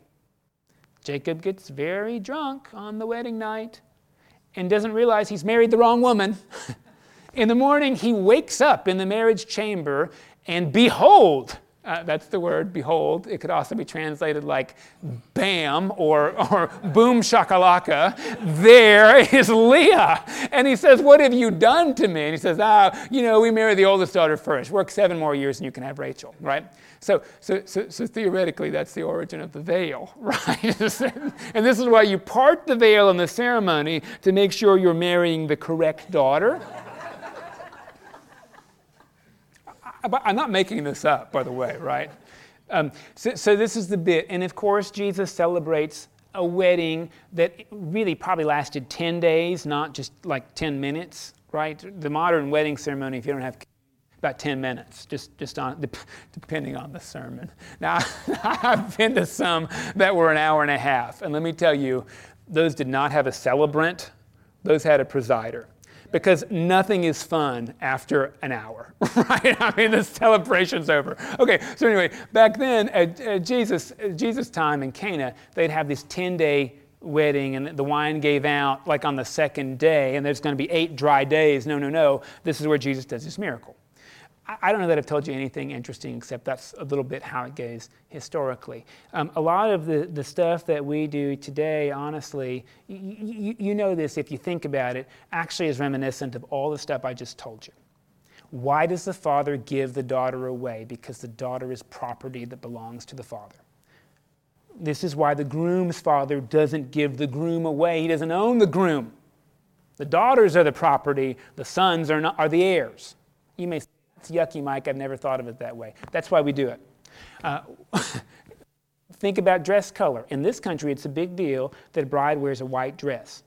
Jacob gets very drunk on the wedding night and doesn't realize he's married the wrong woman. (laughs) in the morning, he wakes up in the marriage chamber, and behold, uh, that's the word, behold. It could also be translated like bam or, or boom shakalaka. There is Leah. And he says, What have you done to me? And he says, Ah, you know, we marry the oldest daughter first. Work seven more years and you can have Rachel, right? So, so, so, so theoretically, that's the origin of the veil, (laughs) right? and this is why you part the veil in the ceremony to make sure you're marrying the correct daughter. I'm not making this up, by the way, right? Um, so, so, this is the bit. And of course, Jesus celebrates a wedding that really probably lasted 10 days, not just like 10 minutes, right? The modern wedding ceremony, if you don't have about 10 minutes, just, just on, depending on the sermon. Now, (laughs) I've been to some that were an hour and a half. And let me tell you, those did not have a celebrant, those had a presider because nothing is fun after an hour, (laughs) right? I mean, the celebration's over. Okay, so anyway, back then at, at Jesus, at Jesus' time in Cana, they'd have this 10 day wedding and the wine gave out like on the second day, and there's going to be eight dry days. No, no, no. This is where Jesus does this miracle. I don't know that I've told you anything interesting except that's a little bit how it goes historically. Um, a lot of the, the stuff that we do today, honestly, y- y- you know this if you think about it, actually is reminiscent of all the stuff I just told you. Why does the father give the daughter away? Because the daughter is property that belongs to the father. This is why the groom's father doesn't give the groom away. He doesn't own the groom. The daughters are the property, the sons are, not, are the heirs. You may it's yucky, Mike. I've never thought of it that way. That's why we do it. Uh, (laughs) think about dress color. In this country, it's a big deal that a bride wears a white dress,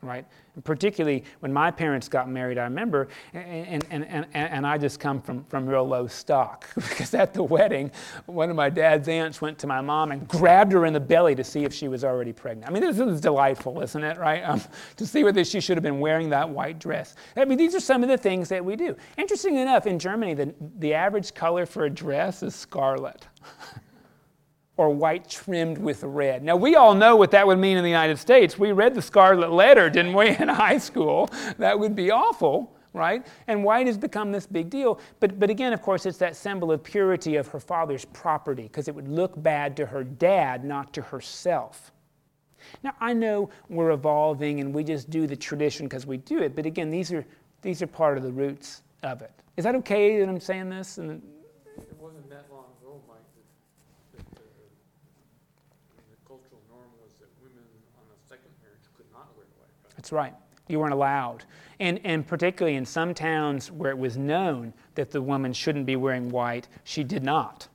right? Particularly when my parents got married, I remember, and, and, and, and I just come from, from real low stock (laughs) because at the wedding, one of my dad's aunts went to my mom and grabbed her in the belly to see if she was already pregnant. I mean, this is delightful, isn't it, right? Um, to see whether she should have been wearing that white dress. I mean, these are some of the things that we do. Interesting enough, in Germany, the, the average color for a dress is scarlet. (laughs) or white trimmed with red. Now, we all know what that would mean in the United States. We read the scarlet letter, didn't we, (laughs) in high school? That would be awful, right? And white has become this big deal. But, but again, of course, it's that symbol of purity of her father's property, because it would look bad to her dad, not to herself. Now, I know we're evolving and we just do the tradition because we do it, but again, these are, these are part of the roots of it. Is that okay that I'm saying this? And It wasn't that long ago, Mike, that, that uh, the cultural norm was that women on a second marriage could not wear white. right? That's right. You weren't allowed. And, and particularly in some towns where it was known that the woman shouldn't be wearing white, she did not.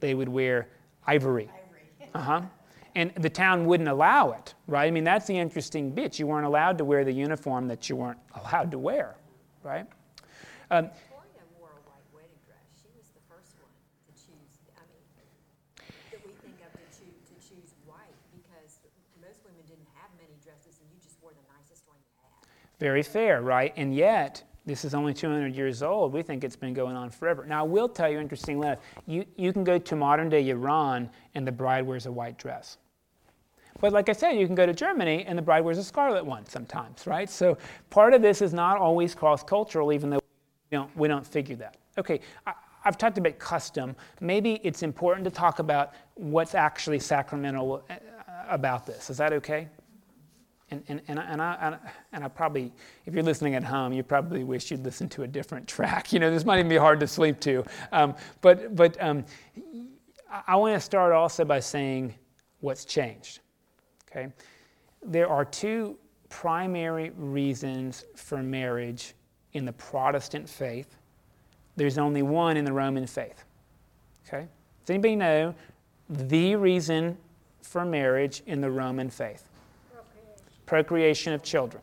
They would wear ivory. Ivory. Uh huh. And the town wouldn't allow it, right? I mean, that's the interesting bit. You weren't allowed to wear the uniform that you weren't allowed to wear, right? Um, Victoria wore a white wedding dress. She was the first one to choose, I mean, that we think of to choose, to choose white because most women didn't have many dresses and you just wore the nicest one you had. Very fair, right? And yet, This is only 200 years old. We think it's been going on forever. Now, I will tell you, interestingly enough, you, you can go to modern day Iran and the bride wears a white dress. But like I said, you can go to Germany and the bride wears a scarlet one sometimes, right? So part of this is not always cross cultural, even though we don't, we don't figure that. Okay, I, I've talked about custom. Maybe it's important to talk about what's actually sacramental uh, about this. Is that okay? And, and, and, I, and, I, and I probably, if you're listening at home, you probably wish you'd listen to a different (laughs) track. You know, this might even be hard to sleep to. Um, but but um, I want to start also by saying what's changed. Okay? There are two primary reasons for marriage in the Protestant faith. There's only one in the Roman faith. Okay? Does anybody know the reason for marriage in the Roman faith? Procreation of children.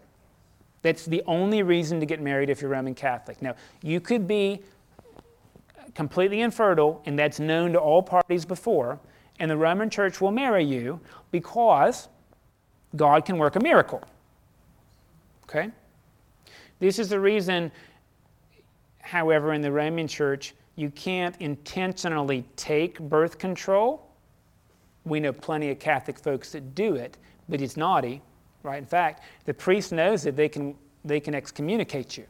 That's the only reason to get married if you're Roman Catholic. Now, you could be completely infertile, and that's known to all parties before, and the Roman Church will marry you because God can work a miracle. Okay? This is the reason, however, in the Roman Church, you can't intentionally take birth control. We know plenty of Catholic folks that do it, but it's naughty right? In fact, the priest knows that they can, they can excommunicate you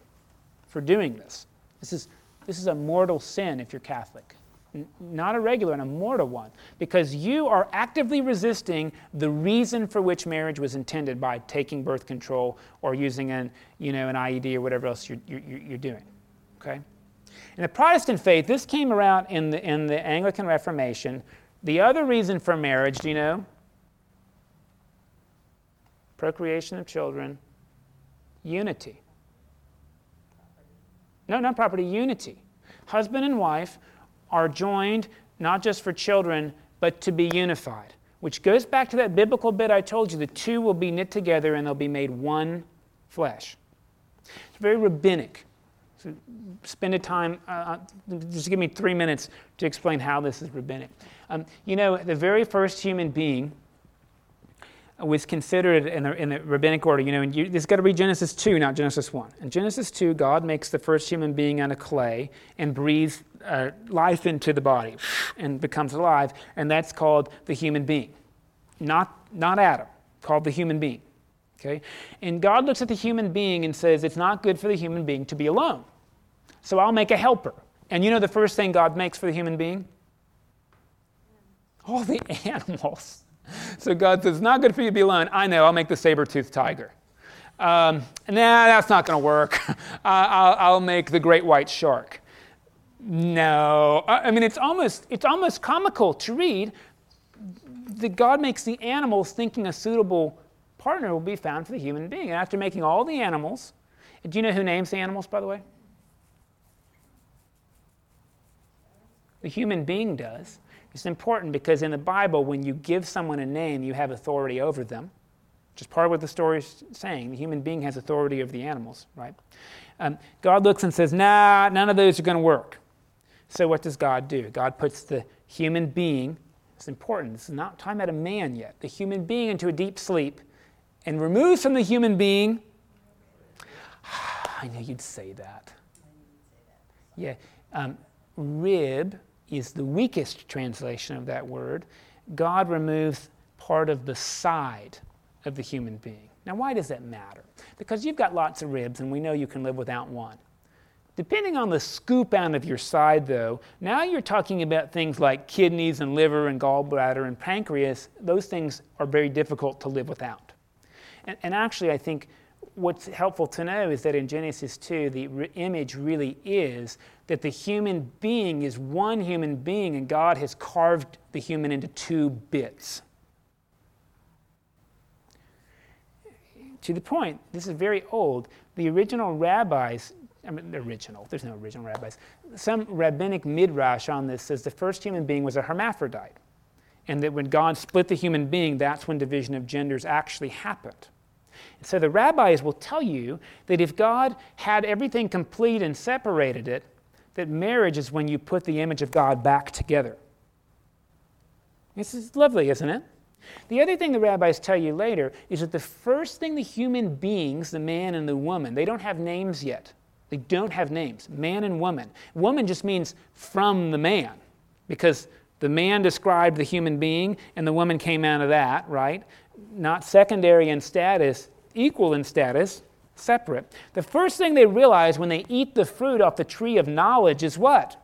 for doing this. This is, this is a mortal sin if you're Catholic. N- not a regular, and a mortal one, because you are actively resisting the reason for which marriage was intended by taking birth control or using an, you know, an IUD or whatever else you're, you're, you're doing. Okay? In the Protestant faith, this came around in the, in the Anglican Reformation. The other reason for marriage, do you know? Procreation of children, unity. No, not property, unity. Husband and wife are joined not just for children, but to be unified, which goes back to that biblical bit I told you the two will be knit together and they'll be made one flesh. It's very rabbinic. So spend a time, uh, uh just give me three minutes to explain how this is rabbinic. Um, you know, the very first human being was considered in the, in the rabbinic order. You know, and you, this got to be Genesis 2, not Genesis 1. In Genesis 2, God makes the first human being out of clay and breathes uh, life into the body and becomes alive, and that's called the human being. Not, not Adam, called the human being. Okay? And God looks at the human being and says, It's not good for the human being to be alone. So I'll make a helper. And you know the first thing God makes for the human being? All the (laughs) animals. So God says, it's not good for you to be alone. I know, I'll make the saber-toothed tiger. Um, nah, that's not going to work. (laughs) I'll, I'll make the great white shark. No, I mean it's almost it's almost comical to read that God makes the animals thinking a suitable partner will be found for the human being. And after making all the animals, do you know who names the animals, by the way? The human being does. It's important because in the Bible, when you give someone a name, you have authority over them, which is part of what the story is saying. The human being has authority over the animals, right? Um, God looks and says, nah, none of those are going to work. So what does God do? God puts the human being, it's important, this is not time about a man yet, the human being into a deep sleep and removes from the human being. (sighs) I knew you'd say that. Yeah. Um, rib is the weakest translation of that word. God removes part of the side of the human being. Now, why does that matter? Because you've got lots of ribs, and we know you can live without one. Depending on the scoop out of your side, though, now you're talking about things like kidneys and liver and gallbladder and pancreas. Those things are very difficult to live without. And, and actually, I think what's helpful to know is that in Genesis 2, the re- image really is that the human being is one human being, and God has carved the human into two bits. To the point, this is very old, the original rabbis, I mean, the original, there's no original rabbis, some rabbinic midrash on this says the first human being was a hermaphrodite, and that when God split the human being, that's when division of genders actually happened. So the rabbis will tell you that if God had everything complete and separated it, that marriage is when you put the image of God back together. This is lovely, isn't it? The other thing the rabbis tell you later is that the first thing the human beings, the man and the woman, they don't have names yet. They don't have names, man and woman. Woman just means from the man, because the man described the human being and the woman came out of that, right? Not secondary in status, equal in status, separate. The first thing they realize when they eat the fruit off the tree of knowledge is what?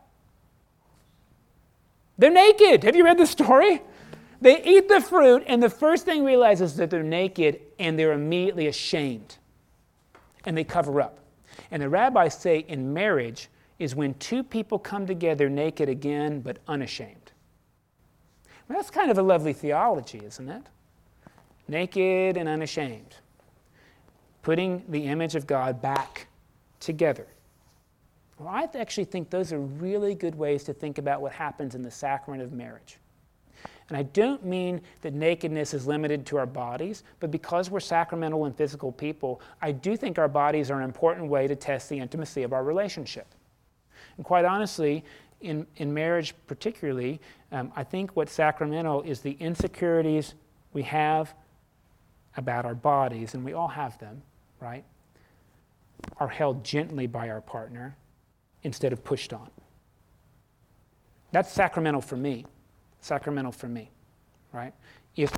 They're naked. Have you read the story? They eat the fruit, and the first thing they realize is that they're naked and they're immediately ashamed. And they cover up. And the rabbis say in marriage is when two people come together naked again but unashamed. Well, that's kind of a lovely theology, isn't it? Naked and unashamed. Putting the image of God back together. Well, I actually think those are really good ways to think about what happens in the sacrament of marriage. And I don't mean that nakedness is limited to our bodies, but because we're sacramental and physical people, I do think our bodies are an important way to test the intimacy of our relationship. And quite honestly, in, in marriage particularly, um, I think what's sacramental is the insecurities we have about our bodies, and we all have them, right? Are held gently by our partner instead of pushed on. That's sacramental for me sacramental for me, right? If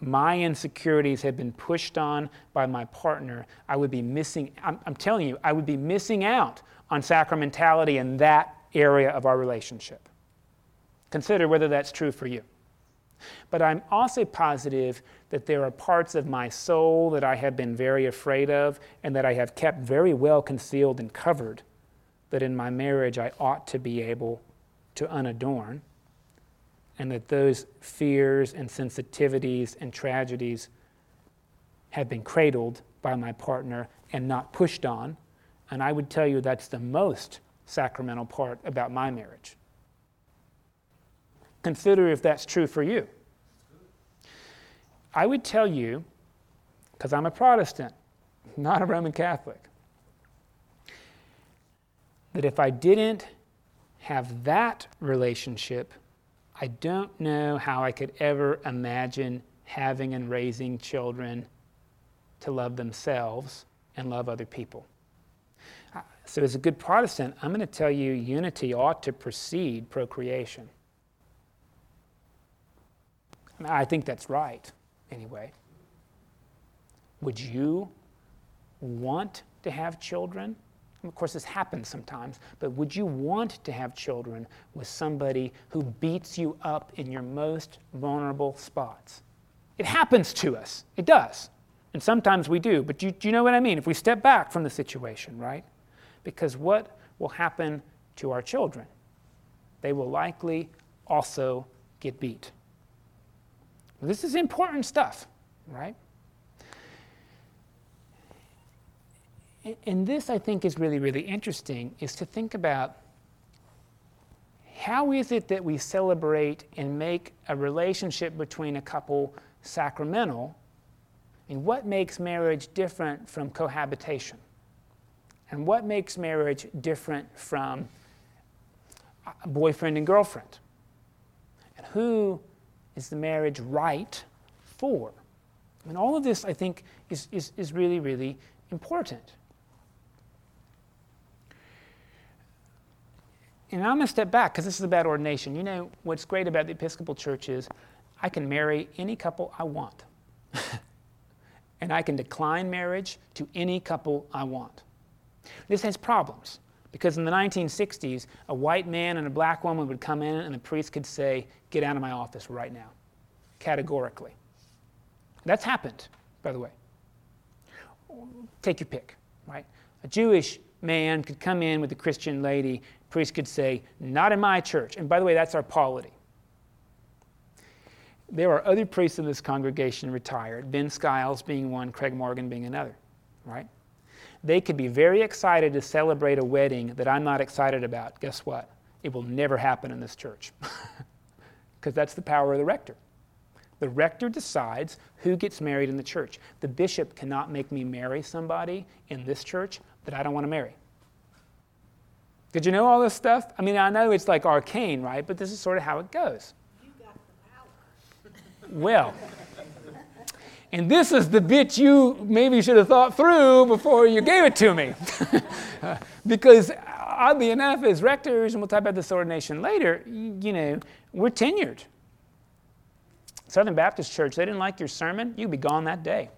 my insecurities had been pushed on by my partner, I would be missing, I'm, I'm, telling you, I would be missing out on sacramentality in that area of our relationship. Consider whether that's true for you. But I'm also positive that there are parts of my soul that I have been very afraid of and that I have kept very well concealed and covered, that in my marriage I ought to be able to unadorn and that those fears and sensitivities and tragedies have been cradled by my partner and not pushed on. And I would tell you that's the most sacramental part about my marriage. Consider if that's true for you. I would tell you, because I'm a Protestant, not a Roman Catholic, that if I didn't have that relationship I don't know how I could ever imagine having and raising children to love themselves and love other people. So, as a good Protestant, I'm going to tell you unity ought to precede procreation. I, think that's right, anyway. Would you want to have children? Of course, this happens sometimes, but would you want to have children with somebody who beats you up in your most vulnerable spots? It happens to us. It does. And sometimes we do. But you, do you know what I mean? If we step back from the situation, right? Because what will happen to our children? They will likely also get beat. This is important stuff, right? And this, I think, is really, really interesting, is to think about how is it that we celebrate and make a relationship between a couple sacramental, and what makes marriage different from cohabitation? And what makes marriage different from a boyfriend and girlfriend? And who is the marriage right for? And all of this, I think, is, is, is really, really important. and I'm going to step back because this is about ordination. You know, what's great about the Episcopal Church is I can marry any couple I want. (laughs) and I can decline marriage to any couple I want. This has problems because in the 1960s, a white man and a black woman would come in and the priest could say, Get out of my office right now, categorically. That's happened, by the way. Take your pick, right? A Jewish man could come in with a Christian lady priest could say, Not in my church. And by the way, that's our polity. There are other priests in this congregation retired, Ben Skiles being one, Craig Morgan being another, right? They could be very excited to celebrate a wedding that I'm not excited about. Guess what? It will never happen in this church (laughs) because that's the power of the rector. The rector decides who gets married in the church. The bishop cannot make me marry somebody in this church that I don't want to marry. Did you know all this stuff? I mean, I know it's like arcane, right? But this is sort of how it goes. You got the power. Well, And this is the bit you maybe should have thought through before you gave it to me. (laughs) because oddly enough, as rectors, and we'll talk about this ordination later, you know, we're tenured. Southern Baptist Church, they didn't like your sermon, you'd be gone that day.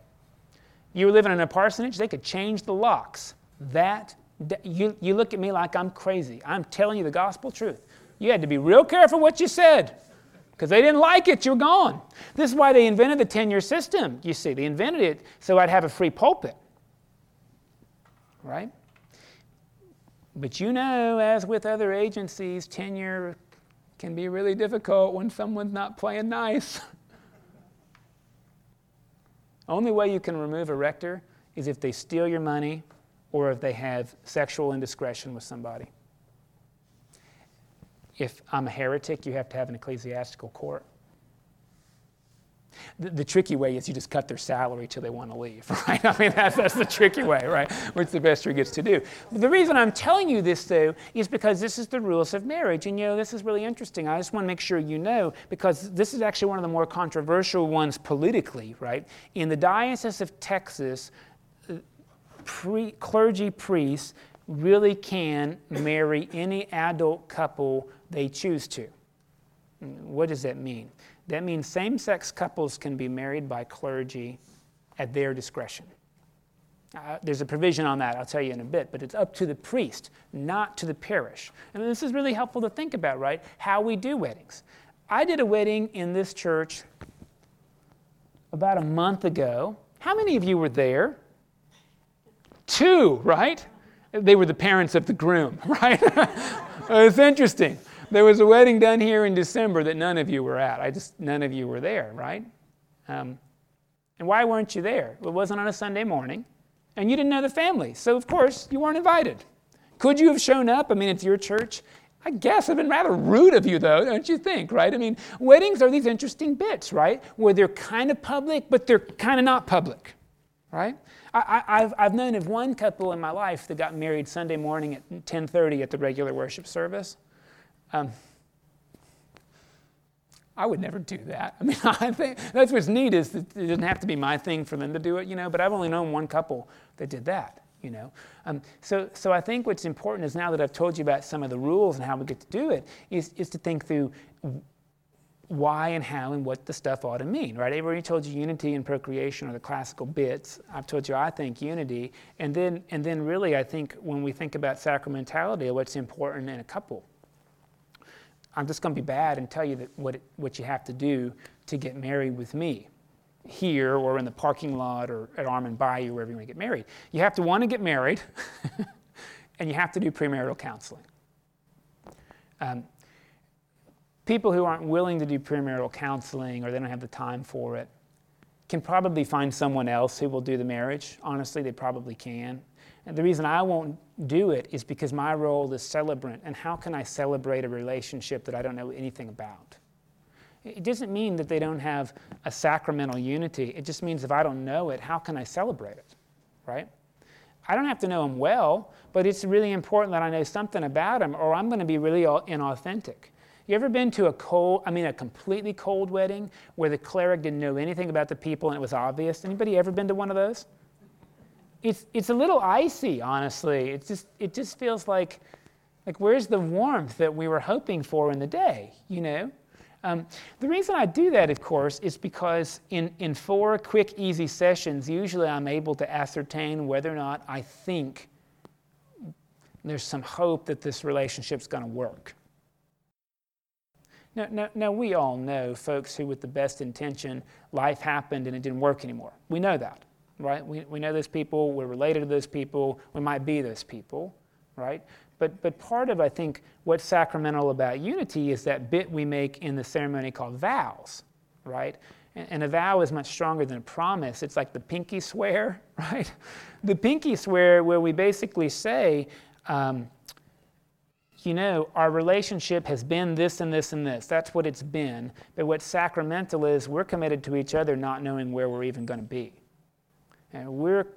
You were living in a parsonage, they could change the locks. That you, you look at me like I'm crazy. I'm telling you the gospel truth. You had to be real careful what you said because they didn't like it. You're gone. This is why they invented the tenure system. You see, they invented it so I'd have a free pulpit. Right? But you know, as with other agencies, tenure can be really difficult when someone's not playing nice. (laughs) Only way you can remove a rector is if they steal your money or if they have sexual indiscretion with somebody. If I'm a heretic, you have to have an ecclesiastical court. The, the, tricky way is you just cut their salary till they want to leave, (laughs) right? I mean, that's, that's the tricky way, right? Which the pastor gets to do. But the reason I'm telling you this, though, is because this is the rules of marriage. And, you know, this is really interesting. I just want to make sure you know, because this is actually one of the more controversial ones politically, right? In the Diocese of Texas, uh, pre, clergy priests really can marry any adult couple they choose to. What does that mean? That means same sex couples can be married by clergy at their discretion. Uh, there's a provision on that, I'll tell you in a bit, but it's up to the priest, not to the parish. And this is really helpful to think about, right? How we do weddings. I did a wedding in this church about a month ago. How many of you were there? Two, right? They were the parents of the groom, (laughs) right? (laughs) it's interesting there was a wedding done here in December that none of you were at. I just, none of you were there, right? Um, and why weren't you there? It wasn't on a Sunday morning, and you didn't know the family, so of course you weren't invited. Could you have shown up? I mean, it's your church. I guess I've been rather rude of you, though, don't you think, right? I mean, weddings are these interesting bits, right? Where they're kind of public, but they're kind of not public, right? I, have I've known of one couple in my life that got married Sunday morning at 10:30 at the regular worship service. Um, I would never do that. (laughs) I mean, I think that's what's neat is it doesn't have to be my thing for them to do it, you know. But I've only known one couple that did that, you know. Um, so, so I think what's important is now that I've told you about some of the rules and how we get to do it, is, is to think through why and how and what the stuff ought to mean, right? I've already told you unity and procreation are the classical bits. I've told you I think unity, and then and then really I think when we think about sacramentality, what's important in a couple I'm just going to be bad and tell you that what, what you have to do to get married with me here or in the parking lot or at Armand Bayou, wherever you want to get married. You have to want to get married (laughs) and you have to do premarital counseling. Um, people who aren't willing to do premarital counseling or they don't have the time for it can probably find someone else who will do the marriage. Honestly, they probably can. And the reason I won't do it is because my role is celebrant. And how can I celebrate a relationship that I don't know anything about? It doesn't mean that they don't have a sacramental unity. It just means if I don't know it, how can I celebrate it? Right? I don't have to know them well, but it's really important that I know something about them or I'm going to be really inauthentic. You ever been to a cold, I mean a completely cold wedding where the cleric didn't know anything about the people and it was obvious? Anybody ever been to one of those? It's, it's a little icy, honestly. It just, it just feels like, like where's the warmth that we were hoping for in the day, you know? Um, the reason I do that, of course, is because in, in four quick, easy sessions, usually I'm able to ascertain whether or not I think there's some hope that this relationship's going to work. Now, now, now, we all know folks who, with the best intention, life happened and it didn't work anymore. We know that right? We, we know those people, we're related to those people, we might be those people, right? But, but part of, I think, what's sacramental about unity is that bit we make in the ceremony called vows, right? And, and a vow is much stronger than a promise. It's like the pinky swear, (laughs) right? The pinky swear, where we basically say, um, you know, our relationship has been this and this and this. That's what it's been. But what sacramental is, we're committed to each other not knowing where we're even going to be. And we're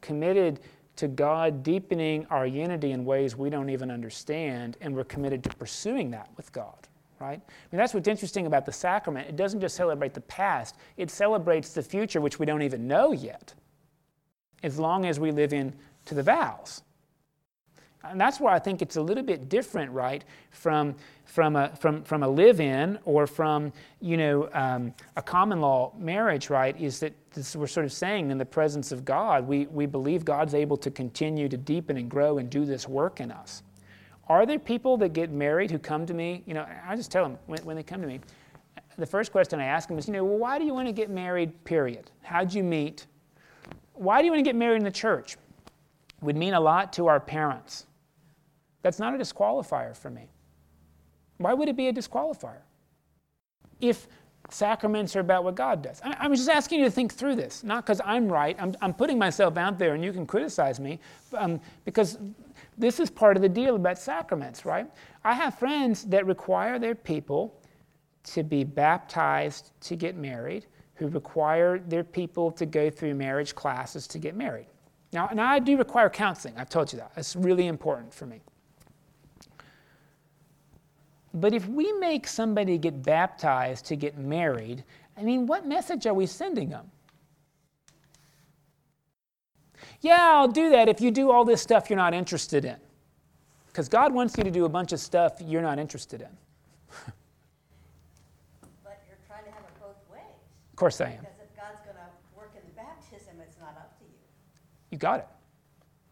committed to God deepening our unity in ways we don't even understand, and we're committed to pursuing that with God, right? I mean, that's what's interesting about the sacrament. It doesn't just celebrate the past, it celebrates the future, which we don't even know yet, as long as we live in to the vows. And that's where I think it's a little bit different, right, from, from, a, from, from a live in or from, you know, um, a common law marriage, right, is that this, we're sort of saying in the presence of God, we, we believe God's able to continue to deepen and grow and do this work in us. Are there people that get married who come to me? You know, I just tell them when, when they come to me, the first question I ask them is, you know, well, why do you want to get married, period? How'd you meet? Why do you want to get married in the church? Would mean a lot to our parents. That's not a disqualifier for me. Why would it be a disqualifier? If sacraments are about what God does. I, am just asking you to think through this, not because I'm right. I'm, I'm, putting myself out there and you can criticize me um, because this is part of the deal about sacraments, right? I have friends that require their people to be baptized to get married, who require their people to go through marriage classes to get married. Now, now I do require counseling. I've told you that. It's really important for me. But if we make somebody get baptized to get married, I mean, what message are we sending them? Yeah, I'll do that if you do all this stuff you're not interested in. Because God wants you to do a bunch of stuff you're not interested in. (laughs) But you're trying to have it both ways. Of course I am. Because if God's going to work in the baptism, it's not up to you. You got it.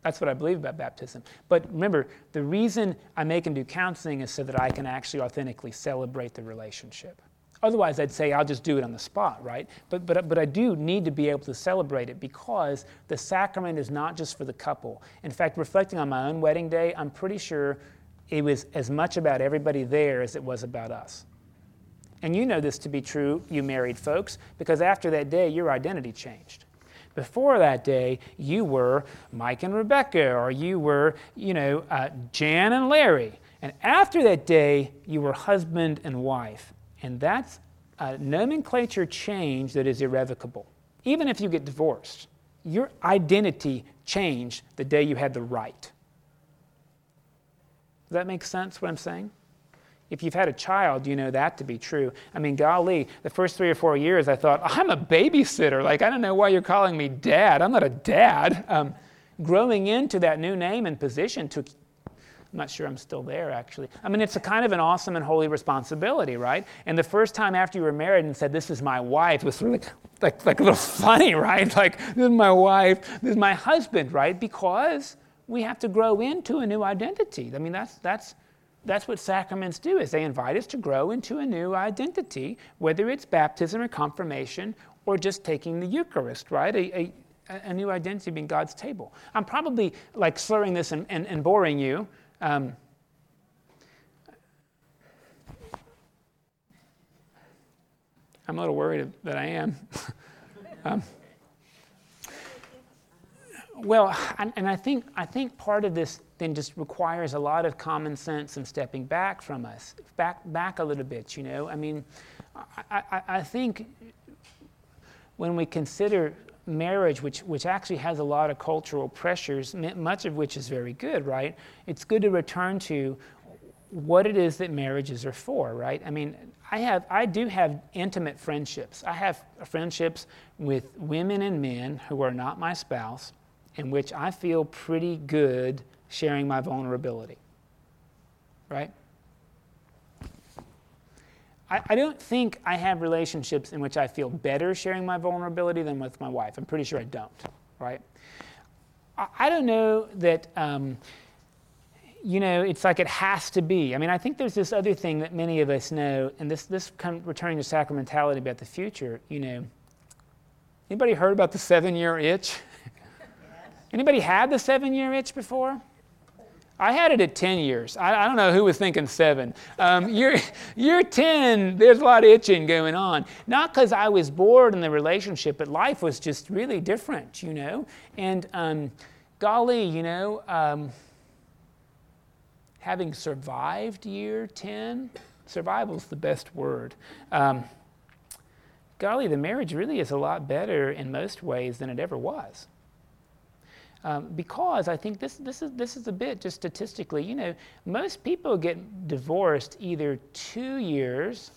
That's what I believe about baptism. But remember, the reason I make them do counseling is so that I can actually authentically celebrate the relationship. Otherwise, I'd say I'll just do it on the spot, right? But, but, but I do need to be able to celebrate it because the sacrament is not just for the couple. In fact, reflecting on my own wedding day, I'm pretty sure it was as much about everybody there as it was about us. And you know this to be true, you married folks, because after that day, your identity changed. Before that day, you were Mike and Rebecca, or you were, you know, uh, Jan and Larry. And after that day, you were husband and wife. And that's a nomenclature change that is irrevocable. Even if you get divorced, your identity changed the day you had the rite. Does that make sense what I'm saying? If you've had a child, you know that to be true. I mean, golly, the first three or four years, I thought, I'm a babysitter. Like, I don't know why you're calling me dad. I'm not a dad. Um, growing into that new name and position took, I'm not sure I'm still there, actually. I mean, it's a kind of an awesome and holy responsibility, right? And the first time after you were married and said, This is my wife, was sort of like, like, like a little (laughs) funny, right? Like, this is my wife, this is my husband, right? Because we have to grow into a new identity. I mean, that's, that's, that's what sacraments do is they invite us to grow into a new identity whether it's baptism or confirmation or just taking the eucharist right? A, a, a new identity being god's table. I'm probably like slurring this and, and, and boring you. Um, i'm a little worried that i am. (laughs) Um, well, and, and, I think I think part of this then just requires a lot of common sense and stepping back from us, back back a little bit. You know, I mean, I, I, I think when we consider marriage, which which actually has a lot of cultural pressures, much of which is very good, right? It's good to return to what it is that marriages are for, right? I mean, I have I do have intimate friendships. I have friendships with women and men who are not my spouse in which I feel pretty good sharing my vulnerability. Right? I, I, don't think I have relationships in which I feel better sharing my vulnerability than with my wife. I'm pretty sure I don't. Right? I, I don't know that. Um, you know, it's like it has to be. I mean, I think there's this other thing that many of us know, and this, this come, returning to sacramentality about the future, you know. Anybody heard about the seven year itch? (laughs) Anybody had the seven year itch before? I had it at 10 years. I, I don't know who was thinking seven. Um, you're, you're 10, there's a lot of itching going on. Not because I was bored in the relationship, but life was just really different, you know? And um, golly, you know, um, having survived year 10, survival's the best word. Um, golly, the marriage really is a lot better in most ways than it ever was. Um, because I think this, this, is, this is a bit just statistically, you know, most people get divorced either two years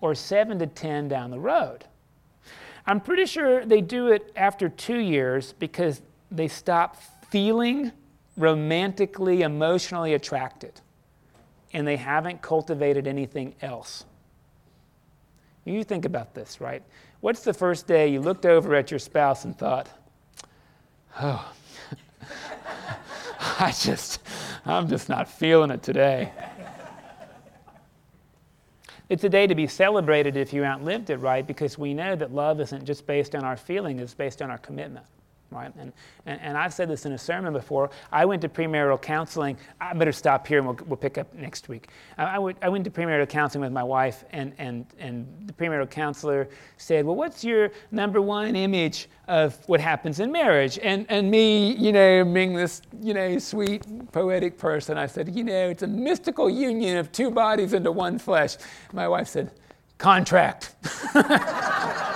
or seven to 10 down the road. I'm pretty sure they do it after two years because they stop feeling romantically, emotionally attracted and they haven't cultivated anything else. You think about this, right? What's the first day you looked over at your spouse and thought, oh, (laughs) I just, I'm just not feeling it today. It's a day to be celebrated if you outlived it, right? Because we know that love isn't just based on our feeling, it's based on our commitment right? And, and, and, I've said this in a sermon before. I went to premarital counseling. I better stop here and we'll, we'll pick up next week. I, I, went, I went to premarital counseling with my wife, and, and, and the premarital counselor said, Well, what's your number one image of what happens in marriage? And, and me, you know, being this, you know, sweet, poetic person, I said, You know, it's a mystical union of two bodies into one flesh. My wife said, Contract. (laughs)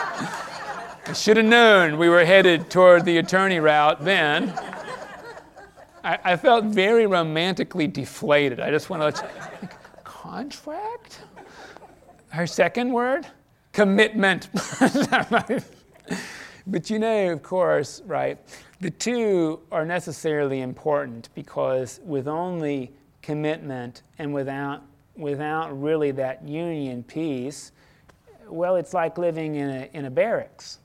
I should have known we were headed toward the attorney route then. I, I felt very romantically deflated. I just want to let you, contract? Her second word? Commitment. (laughs) but you know, of course, right, the two are necessarily important because with only commitment and without, without really that union piece, well, it's like living in a, in a barracks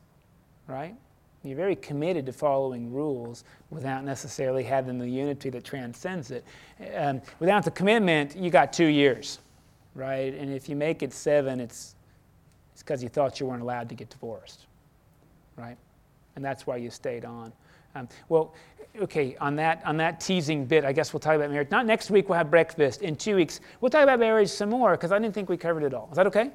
right? You're very committed to following rules without necessarily having the unity that transcends it. Um, without the commitment, you got two years, right? And if you make it seven, it's it's because you thought you weren't allowed to get divorced, right? And that's why you stayed on. Um, well, okay, on that, on that teasing bit, I guess we'll talk about marriage. Not next week, we'll have breakfast. In two weeks, we'll talk about marriage some more because I didn't think we covered it all. Is that okay?